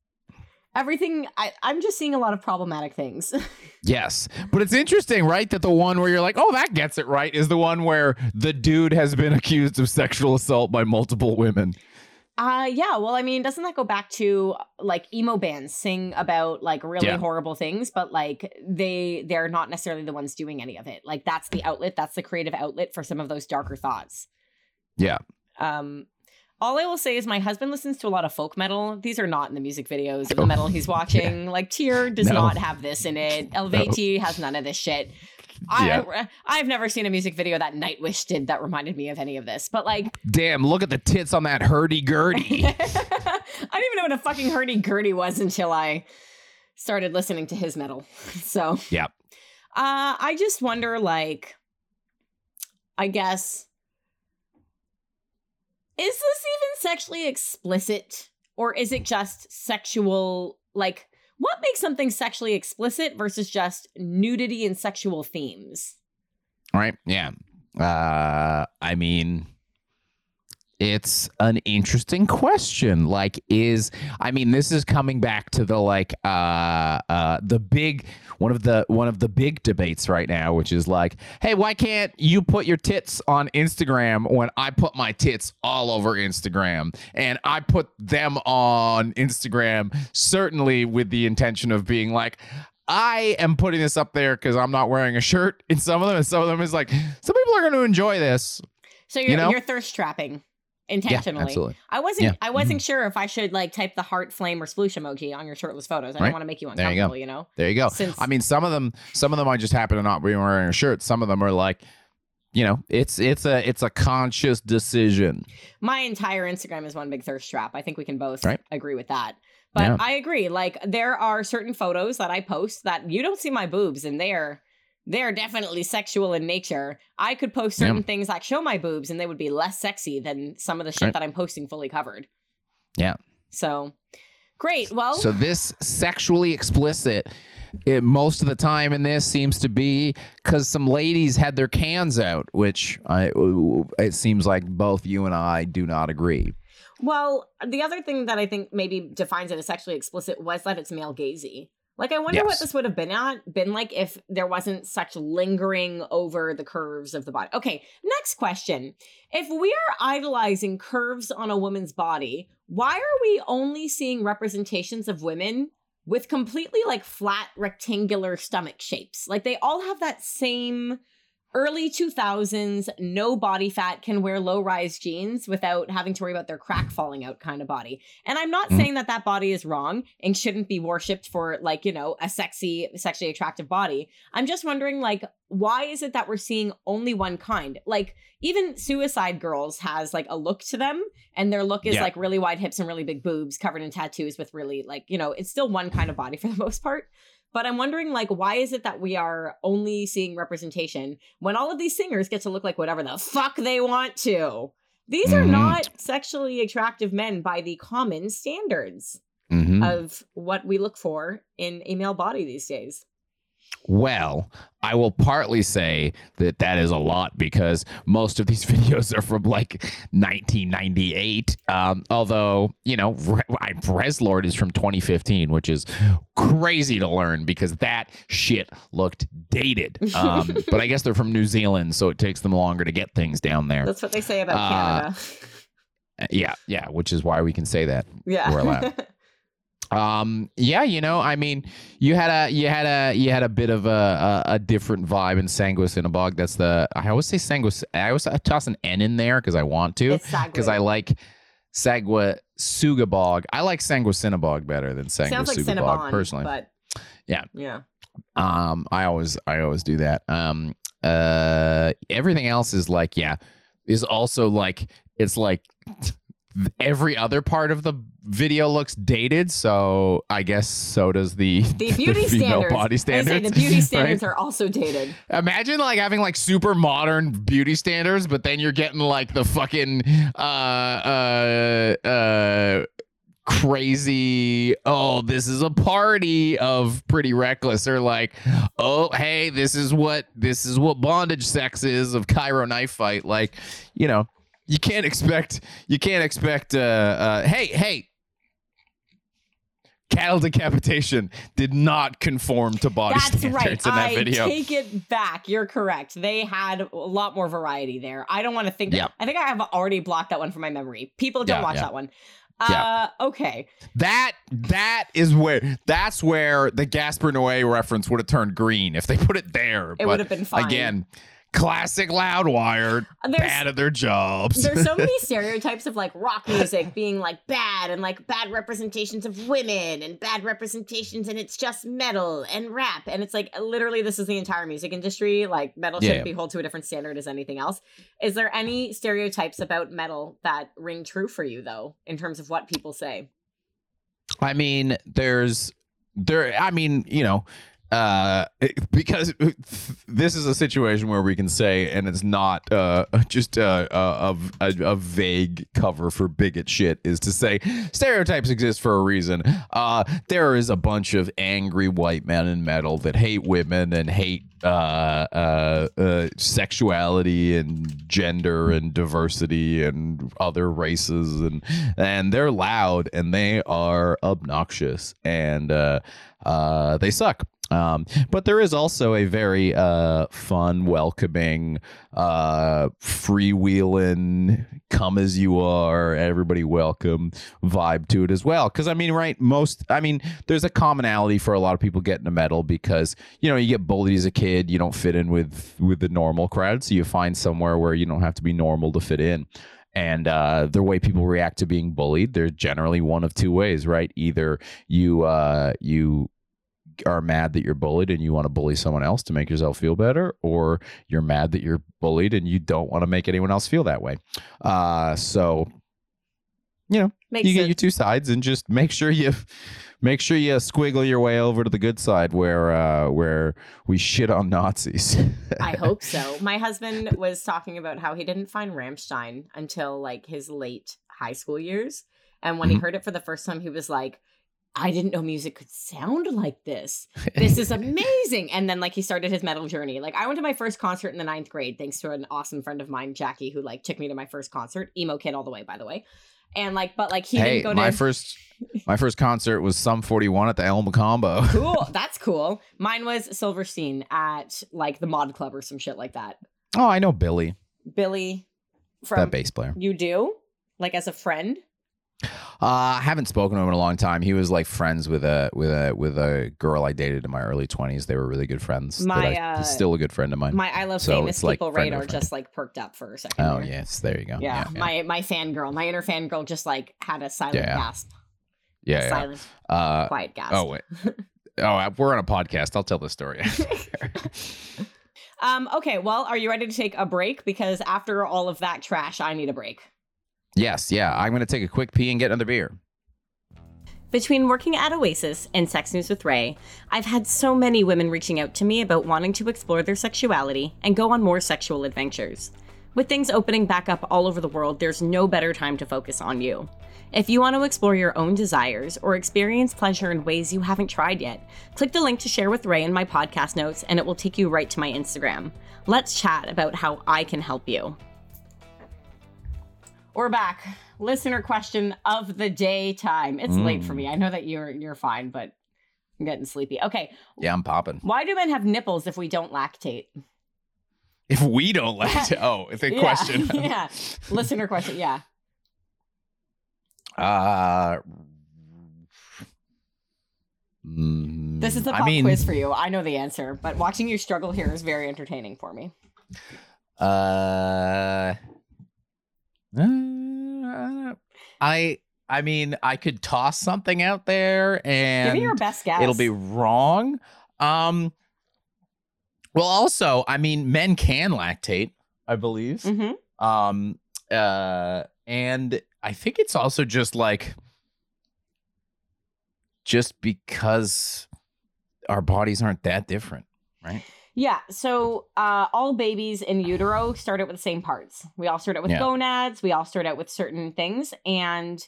everything I, i'm just seeing a lot of problematic things
Yes. But it's interesting, right? That the one where you're like, oh, that gets it right is the one where the dude has been accused of sexual assault by multiple women.
Uh yeah, well I mean doesn't that go back to like emo bands sing about like really
Yeah.
horrible things but like they they're not necessarily the ones doing any of it. Like that's the outlet, that's the creative outlet for some of those darker thoughts.
Yeah.
Um all I will say is my husband listens to a lot of folk metal. These are not in the music videos of
Oh,
the metal he's watching. Like Týr does
No.
not have this in it. Eluveitie has none of this shit.
Yeah.
I, I've never seen a music video that Nightwish did that reminded me of any of this. But like
Damn, look at the tits on that hurdy gurdy.
I didn't even know what a fucking hurdy gurdy was until I started listening to his metal. So,
yeah.
uh, I just wonder, like, I guess, is this even sexually explicit, or is it just sexual? Like, what makes something sexually explicit versus just nudity and sexual themes?
right? Yeah. Uh, I mean, it's an interesting question. Like, is I mean, this is coming back to the like uh uh the big one of the one of the big debates right now, which is like, hey, why can't you put your tits on Instagram when I put my tits all over Instagram and I put them on Instagram certainly with the intention of being like. I am putting this up there because I'm not wearing a shirt in some of them, and some of them is like some people are going to enjoy this.
So you're
You know?
you're thirst trapping intentionally.
Yeah, absolutely.
I wasn't
Yeah. Mm-hmm.
I wasn't sure if I should like type the heart flame or sploosh emoji on your shirtless photos. I
Right.
don't want to make you
There you
uncomfortable, you, know.
There you go.
Since
I mean, some of them, some of them, I just happen to not be wearing a shirt. Some of them are like, you know, it's it's a it's a conscious decision.
my entire Instagram is one big thirst trap. I think we can both
Right.
agree with that. But
Yeah.
I agree. Like there are certain photos that I post that you don't see my boobs and they're they're definitely sexual in nature. I could post
Yeah.
certain things like show my boobs and they would be less sexy than some of the shit
Right.
that I'm posting fully covered.
Yeah.
So great. Well,
So this sexually explicit, it, most of the time in this seems to be because some ladies had their cans out, which I uh, it seems like both you and I do not agree.
Well, the other thing that I think maybe defines it as sexually explicit was that it's male gazy. Like I wonder what this would have been at been like if there wasn't such lingering over the curves of the body. Okay, next question. If we are idolizing curves on a woman's body, why are we only seeing representations of women with completely like flat rectangular stomach shapes? Like they all have that same early 2000s, no body fat can wear low rise jeans without having to worry about their crack falling out kind of body. And I'm not
Mhm.
saying that that body is wrong and shouldn't be worshipped for like, you know, a sexy, sexually attractive body. I'm just wondering, like, why is it that we're seeing only one kind? Like, even Suicide Girls has like a look to them, and their look is
Yeah.
like really wide hips and really big boobs covered in tattoos with really, like, you know, it's still one kind of body for the most part. But I'm wondering, like, why is it that we are only seeing representation when all of these singers get to look like whatever the fuck they want to? These are
Mhm.
not sexually attractive men by the common standards
Mhm.
of what we look for in a male body these days.
Well, I will partly say that that is a lot because most of these videos are from like 1998. Um, although, you know, Re- I- Reslord is from 2015, which is crazy to learn because that shit looked dated. Um, but I guess they're from New Zealand, so it takes them longer to get things down there.
That's what they say about
Uh,
Canada.
Yeah, yeah, which is why we can say that.
Yeah.
we're allowed. Um, yeah, you know, I mean, you had a you had a you had a bit of a a, a different vibe in Sanguis in a bog. That's the I always say Sanguis. I always toss an N in there because I want to because I like Sagwa Sugabog. I like Sangwa Cinnabog better than
Sounds like
Sugabog
Cinnabon,
personally.
but
Yeah.
yeah.
Um, I always I always do that. Um, uh, everything else is like yeah, is also like it's like every other part of the video looks dated. So I guess so does the
The beauty
female
standards.
body standards.
the beauty
right?
standards are also dated.
Imagine like having like super modern beauty standards, but then you're getting like the fucking uh uh uh crazy oh this is a party of pretty reckless or like oh hey this is what this is what bondage sex is of Cairo knife fight like you know you can't expect you can't expect uh uh hey hey cattle decapitation did not conform to body
That's
standards
right.
in that
I
video
take it back. You're correct. They had a lot more variety there. I don't want to think.
Yeah.
I think I have already blocked that one from my memory. People don't
Yeah,
watch
yeah.
that one.
Yeah.
Uh, okay.
That that is where that's where the Gaspar Noé reference would have turned green if they put it there.
It would have been fine.
again, classic Loudwire, uh,
There's-
bad at their jobs.
There's so many stereotypes of like rock music being like bad and like bad representations of women and bad representations and it's just metal and rap and it's like literally this is the entire music industry like metal
Yeah.
shouldn't be held to a different standard as anything else. Is there any stereotypes about metal that ring true for you though in terms of what people say?
I mean, there's there. I mean, you know. Uh, because this is a situation where we can say, and it's not uh just uh, a, a, a vague cover for bigot shit, is to say stereotypes exist for a reason. Uh, there is a bunch of angry white men in metal that hate women and hate uh, uh, uh, sexuality and gender and diversity and other races and and they're loud and they are obnoxious and uh, uh, they suck. Um, but there is also a very uh, fun, welcoming, uh, freewheeling, come as you are, everybody welcome vibe to it as well. Because I mean, right, most, I mean, there's a commonality for a lot of people getting a metal because you know you get bullied as a kid, you don't fit in with with the normal crowd, so you find somewhere where you don't have to be normal to fit in. And uh, the way people react to being bullied, they're generally one of two ways, right? Either you uh, you are mad that you're bullied and you want to bully someone else to make yourself feel better, or you're mad that you're bullied and you don't want to make anyone else feel that way. Uh, so, you know,
Makes
you get your two sides and just make sure you make sure you squiggle your way over to the good side where uh, where we shit on Nazis.
I hope so. My husband was talking about how he didn't find Rammstein until like his late high school years. And when he
Mhm.
heard it for the first time, he was like, I didn't know music could sound like this. This is amazing. And then like he started his metal journey. Like I went to my first concert in the ninth grade, thanks to an awesome friend of mine, Jackie, who like took me to my first concert. Emo kid all the way, by the way. And like, but like he
hey,
didn't go to my
first my first concert was Sum 41 at the El Mocambo.
cool. That's cool. Mine was Silverstein at like the mod club or some shit like that.
Oh, I know Billy,
Billy from that
bass player.
You do? Like as a friend?
Uh, I haven't spoken to him in a long time. He was like friends with a with a with a girl I dated in my early twenties. They were really good friends.
My,
I-
uh,
still a good friend of mine.
My I love
So
famous
it's like
people radar
of a friend.
just like perked up for a second.
oh
there.
yes, there you go.
Yeah,
yeah,
my my fangirl, my inner fangirl, just like had a silent
Yeah.
gasp,
yeah. yeah.
silent,
Uh,
quiet gasp.
oh wait. Oh, we're on a podcast. I'll tell the story.
um. Okay. Well, are you ready to take a break? Because after all of that trash, I need a break.
Yes, yeah. I'm gonna take a quick pee and get another beer.
Between working at Oasis and Sex News with Ray, I've had so many women reaching out to me about wanting to explore their sexuality and go on more sexual adventures. With things opening back up all over the world, there's no better time to focus on you. If you want to explore your own desires or experience pleasure in ways you haven't tried yet, click the link to share with Ray in my podcast notes and it will take you right to my Instagram. Let's chat about how I can help you. We're back. Listener question of the day time. It's late for
Mm.
me. I know that you're you're fine, but I'm getting sleepy. Okay.
Yeah, I'm popping.
Why do men have nipples if we don't lactate?
If we don't lactate. oh, if the
Yeah,
question.
yeah. Listener question. Yeah.
Uh, mm,
This is the
I
pop
mean,
quiz for you. I know the answer, but watching you struggle here is very entertaining for me.
Uh, uh, I I mean I could toss something out there and
Give me your best guess.
it'll be wrong. Um well also, I mean men can lactate, I believe.
Mhm.
Um uh and I think it's also just like just because our bodies aren't that different, right?
Yeah. So uh, all babies in utero start out with the same parts. We all start out with
Yeah.
gonads. We all start out with certain things, and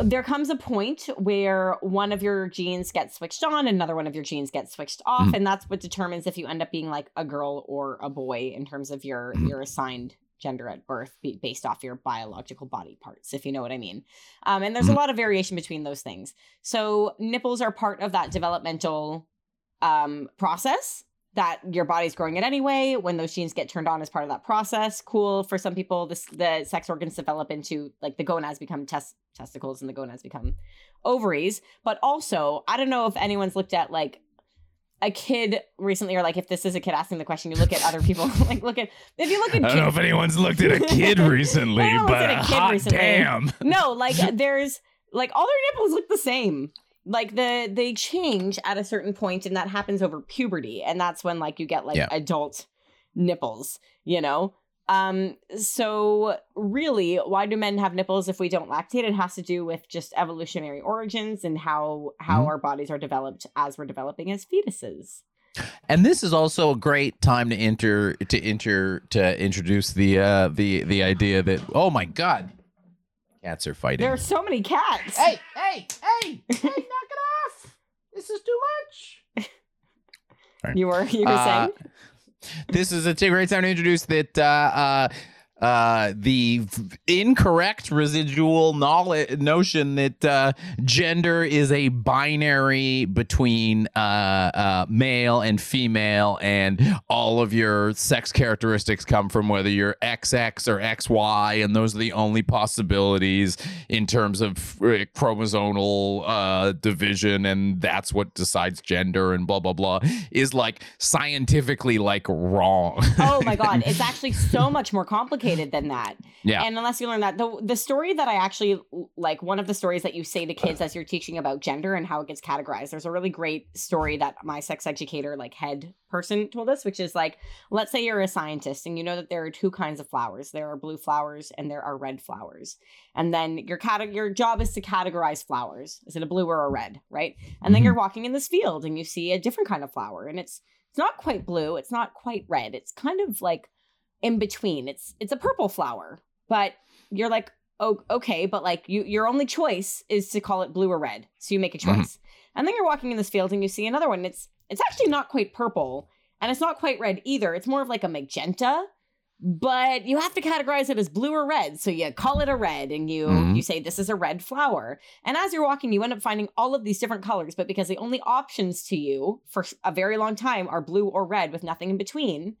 there comes a point where one of your genes gets switched on, another one of your genes gets switched off,
Mhm.
and that's what determines if you end up being like a girl or a boy in terms of your
Mhm.
your assigned gender at birth be- based off your biological body parts if you know what i mean um, and there's a
Mhm.
lot of variation between those things so nipples are part of that developmental um, process that your body's growing it anyway. When those genes get turned on as part of that process, cool. For some people, this the sex organs develop into like the gonads become tes- testicles and the gonads become ovaries. But also, I don't know if anyone's looked at like a kid recently, or like if this is a kid asking the question, you look at other people. like look at if you look at
I don't know if anyone's looked at a kid recently, but
a kid
hot
recently.
damn.
no, like there's like all their nipples look the same. Like the they change at a certain point, and that happens over puberty, and that's when like you get like
Yeah.
adult nipples, you know. Um, so really, why do men have nipples if we don't lactate? It has to do with just evolutionary origins and how how
Mhm.
our bodies are developed as we're developing as fetuses.
And this is also a great time to enter to enter to introduce the uh the the idea that oh my god, cats are fighting.
There are so many cats.
hey, hey, hey, hey, knock it off. This is too much.
You were you were
Uh,
saying?
this is a great time to introduce that uh, uh, uh, the incorrect residual knowledge notion that uh, gender is a binary between uh, uh, male and female, and all of your sex characteristics come from whether you're XX or XY, and those are the only possibilities in terms of uh, chromosomal uh, division, and that's what decides gender, and blah blah blah, is like scientifically like wrong.
oh my god, it's actually so much more complicated than that.
Yeah.
And unless you learn that, the the story that I actually like, one of the stories that you say to kids as you're teaching about gender and how it gets categorized. There's a really great story that my sex educator, like head person, told us, which is like, let's say you're a scientist and you know that there are two kinds of flowers. There are blue flowers and there are red flowers. And then your cate- your job is to categorize flowers. Is it a blue or a red, right? And then
Mhm.
you're walking in this field and you see a different kind of flower, and it's it's not quite blue, it's not quite red. It's kind of like in between. It's it's a purple flower, but you're like, oh, okay, but like you your only choice is to call it blue or red. So you make a
Mhm.
choice. And then you're walking in this field and you see another one. It's it's actually not quite purple and it's not quite red either. It's more of like a magenta, but you have to categorize it as blue or red. So you call it a red and you
Mhm.
you say this is a red flower. And as you're walking, you end up finding all of these different colors, but because the only options to you for a very long time are blue or red with nothing in between,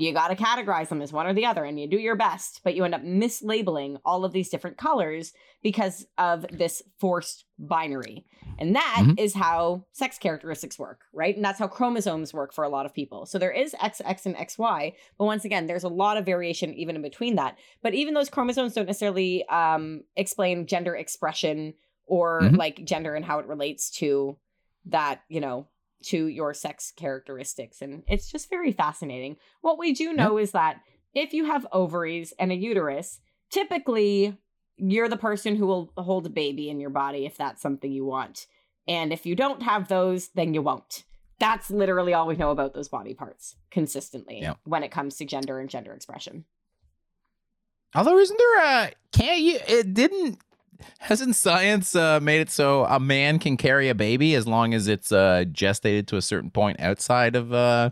you got to categorize them as one or the other and you do your best, but you end up mislabeling all of these different colors because of this forced binary. And that is
Mhm.
how sex characteristics work, right? And that's how chromosomes work for a lot of people. So there is XX and XY, but once again, there's a lot of variation even in between that. But even those chromosomes don't necessarily um, explain gender expression or
Mhm.
like gender and how it relates to that, you know, to your sex characteristics. And it's just very fascinating. What we do know is that if you have ovaries and a uterus, typically you're the person who will hold a baby in your body if that's something you want. And if you don't have those, then you won't. That's literally all we know about those body parts consistently
Yeah.
when it comes to gender and gender expression.
Although, isn't there a can't you? It didn't. Hasn't science uh, made it so a man can carry a baby as long as it's uh, gestated to a certain point outside of? Uh,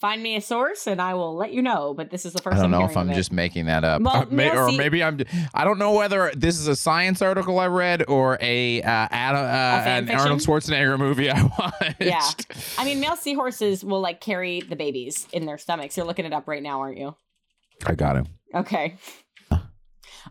Find me a source and I will let you know. But this is the first
I don't
I'm
know if I'm
of it.
just making that up,
Well,
may- or maybe I'm. I don't know whether this is a science article I read or a uh, Adam, uh,
fan
an Arnold? Schwarzenegger movie I watched.
Yeah. I mean, male seahorses will like carry the babies in their stomachs. You're looking it up right now, aren't you?
I got him.
Okay.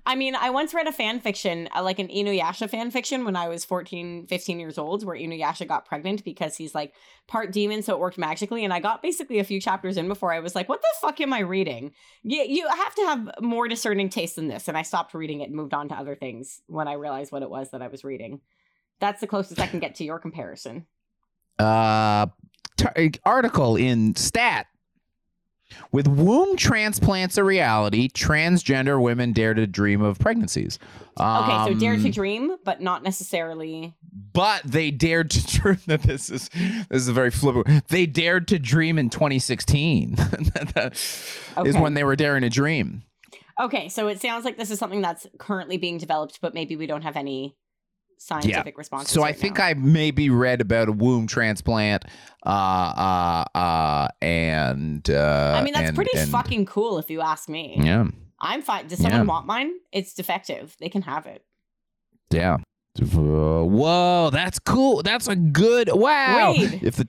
I mean, I once read a fan fiction, uh, like an Inuyasha fan fiction when I was 14, 15 years old, where Inuyasha got pregnant because he's like part demon, so it worked magically. And I got basically a few chapters in before I was like, what the fuck am I reading? You, you have to have more discerning taste than this. And I stopped reading it and moved on to other things when I realized what it was that I was reading. That's the closest I can get to your comparison.
uh, t- article in Stat. With womb transplants a reality, transgender women dare to dream of pregnancies.
Okay, so dare to
Um,
dream, but not necessarily.
but they dared to dream that this is this is a very flippant. They dared to dream in 2016. Is
Okay.
when they were daring to dream.
Okay, so it sounds like this is something that's currently being developed, but maybe we don't have any scientific responses.
So I think
now.
I maybe read about a womb transplant, uh, uh, uh, and uh,
I mean, that's
and-
pretty
and-
fucking cool if you ask me.
Yeah,
I'm fine. Does someone
Yeah.
want mine? It's defective. They can have it.
yeah. Whoa, that's cool. That's a good wow.
Read.
If the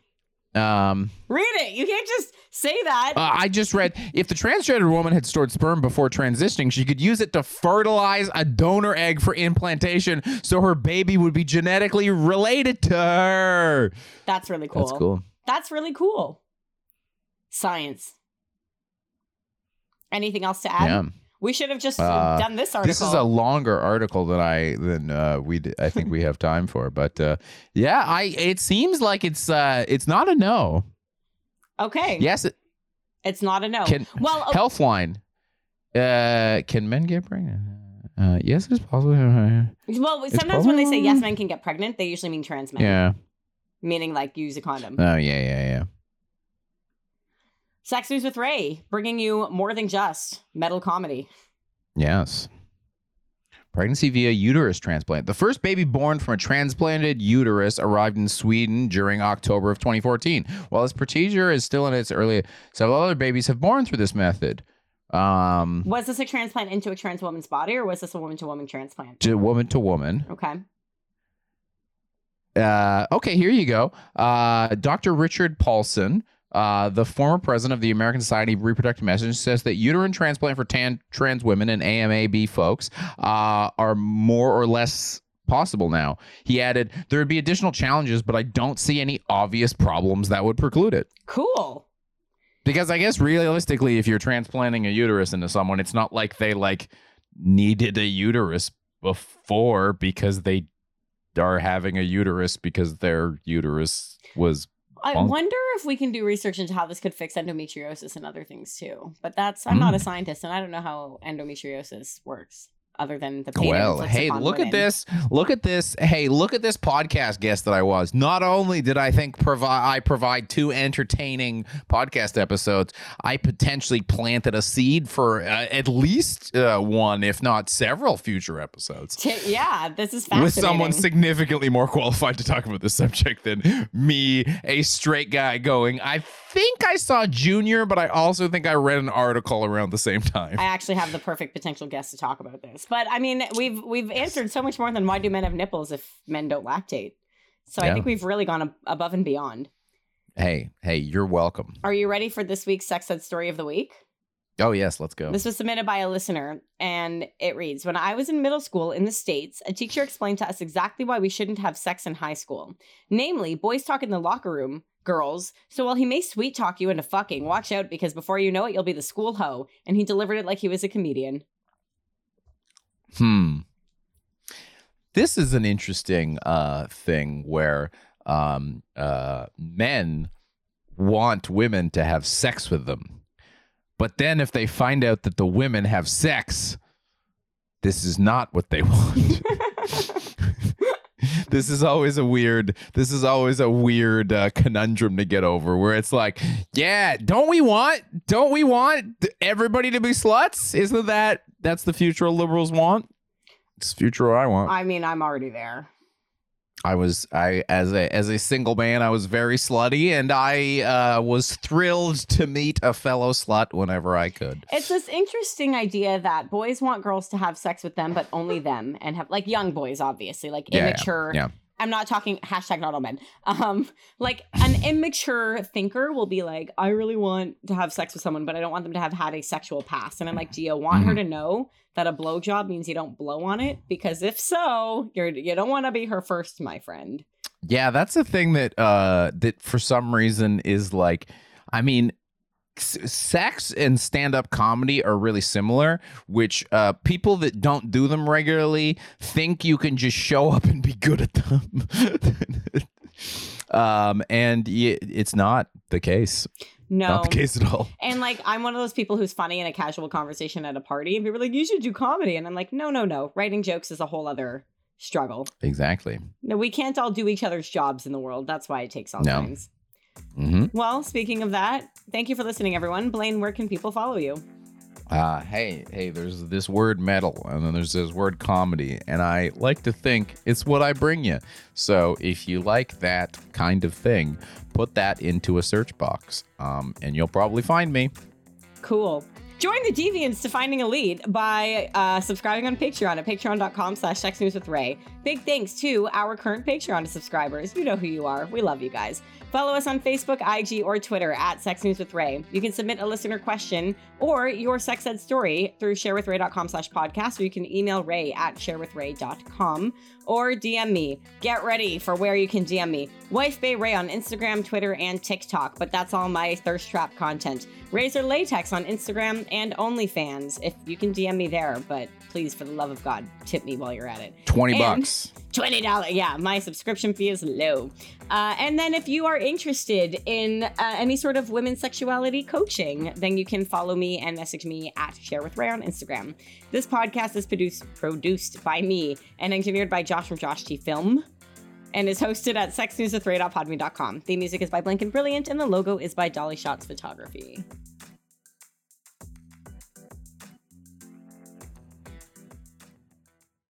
um,
Read it. You can't just say that.
uh, I just read if the transgender woman had stored sperm before transitioning, she could use it to fertilize a donor egg for implantation, so her baby would be genetically related to her.
that's really cool.
That's cool.
That's really cool. Science. Anything else to add?
Yeah.
We should have just
Uh,
done this article.
This is a longer article than I than uh, we I think we have time for, but uh, yeah, I it seems like it's uh, it's not a no.
okay.
Yes, it,
It's not a no.
Can-
well, oh,
Healthline. Uh, can men get pregnant? Uh, yes, it's possible.
well,
it's
sometimes when they say yes, men can get pregnant, they usually mean trans men.
Yeah.
Meaning like use a condom.
Oh yeah, yeah, yeah.
Sex News with Ray, bringing you more than just metal comedy.
Yes. Pregnancy via uterus transplant. The first baby born from a transplanted uterus arrived in Sweden during October of 2014. While this procedure is still in its early, several other babies have born through this method. Um,
Was this a transplant into a trans woman's body, or was this a woman to woman transplant?
to woman to woman.
Okay.
Uh, okay, here you go. Uh, Dr. Richard Paulson, uh, the former president of the American Society of Reproductive Medicine, says that uterine transplant for tan- trans women and AMAB folks uh, are more or less possible now. He added, there would be additional challenges, but I don't see any obvious problems that would preclude it.
Cool.
Because I guess realistically, if you're transplanting a uterus into someone, it's not like they like needed a uterus before because they are having a uterus because their uterus was
I wonder if we can do research into how this could fix endometriosis and other things too. But that's I'm not a
Mm.
scientist and I don't know how endometriosis works other than the pain
well hey look
women.
at this look at this hey look at this podcast guest that i was not only did i think provide i provide two entertaining podcast episodes i potentially planted a seed for uh, at least uh, one if not several future episodes
T- yeah, this is fascinating.
with someone significantly more qualified to talk about this subject than me, a straight guy going, I think I saw Junior, but I also think I read an article around the same time.
I actually have the perfect potential guest to talk about this. But I mean, we've we've answered so much more than why do men have nipples if men don't lactate. So I think we've really gone ab- above and beyond.
Hey, hey, you're welcome.
Are you ready for this week's Sex Ed Story of the Week?
Oh, yes, let's go.
This was submitted by a listener, and it reads When I was in middle school in the States, a teacher explained to us exactly why we shouldn't have sex in high school. Namely, boys talk in the locker room, girls. So while he may sweet talk you into fucking, watch out because before you know it, you'll be the school hoe. And he delivered it like he was a comedian.
Hmm. This is an interesting uh, thing where um, uh, men want women to have sex with them. But then if they find out that the women have sex, this is not what they want. this is always a weird this is always a weird uh, conundrum to get over where it's like yeah don't we want don't we want everybody to be sluts isn't that that's the future liberals want it's the future i want
I mean, I'm already there.
I was I as a as a single man I was very slutty and I uh, was thrilled to meet a fellow slut whenever I could.
It's this interesting idea that boys want girls to have sex with them, but only them, and have like young boys, obviously, like
Yeah, yeah,
immature.
yeah.
I'm not talking hashtag not all men. Um, like an immature thinker will be like, I really want to have sex with someone, but I don't want them to have had a sexual past. And I'm like, do you want her to know that a blowjob means you don't blow on it? Because if so, you're you don't want to be her first, my friend.
Yeah, that's a thing that uh that for some reason is like I mean sex and stand-up comedy are really similar which uh people that don't do them regularly think you can just show up and be good at them um and it's not the case
No.
not the case at all
And like I'm one of those people who's funny in a casual conversation at a party, and people are like, "You should do comedy," and I'm like, "No, no, no. Writing jokes is a whole other struggle.
exactly
No, we can't all do each other's jobs in the world. That's why it takes all
No.
kinds."
Hmm
Well, speaking of that, thank you for listening, everyone. Blaine, where can people follow you?
uh hey hey there's this word metal and then there's this word comedy and i like to think it's what i bring you so if you like that kind of thing put that into a search box um and you'll probably find me
Cool. Join the deviants to finding a lead by uh, subscribing on Patreon at patreon.com slash sex news with Ray. Big thanks to our current Patreon subscribers. You know who you are. We love you guys. Follow us on Facebook, IG, or Twitter at Sex News with Ray. You can submit a listener question or your sex ed story through sharewithray.com slash podcast, or you can email ray at sharewithray.com or DM me. Get ready for where you can DM me. Wife Bay Ray on Instagram, Twitter, and TikTok, but that's all my thirst trap content. Razor Latex on Instagram and OnlyFans if you can DM me there, but please, for the love of God, tip me while you're at it.
20
And-
bucks
Twenty dollars. Yeah, my subscription fee is low. Uh, and then, if you are interested in uh, any sort of women's sexuality coaching, then you can follow me and message me at Share with Ray on Instagram. This podcast is produced produced by me and engineered by Josh from Josh T Film. And is hosted at sexnewswithray.podme.com. The music is by Blank and Brilliant, and the logo is by Dolly Shots Photography.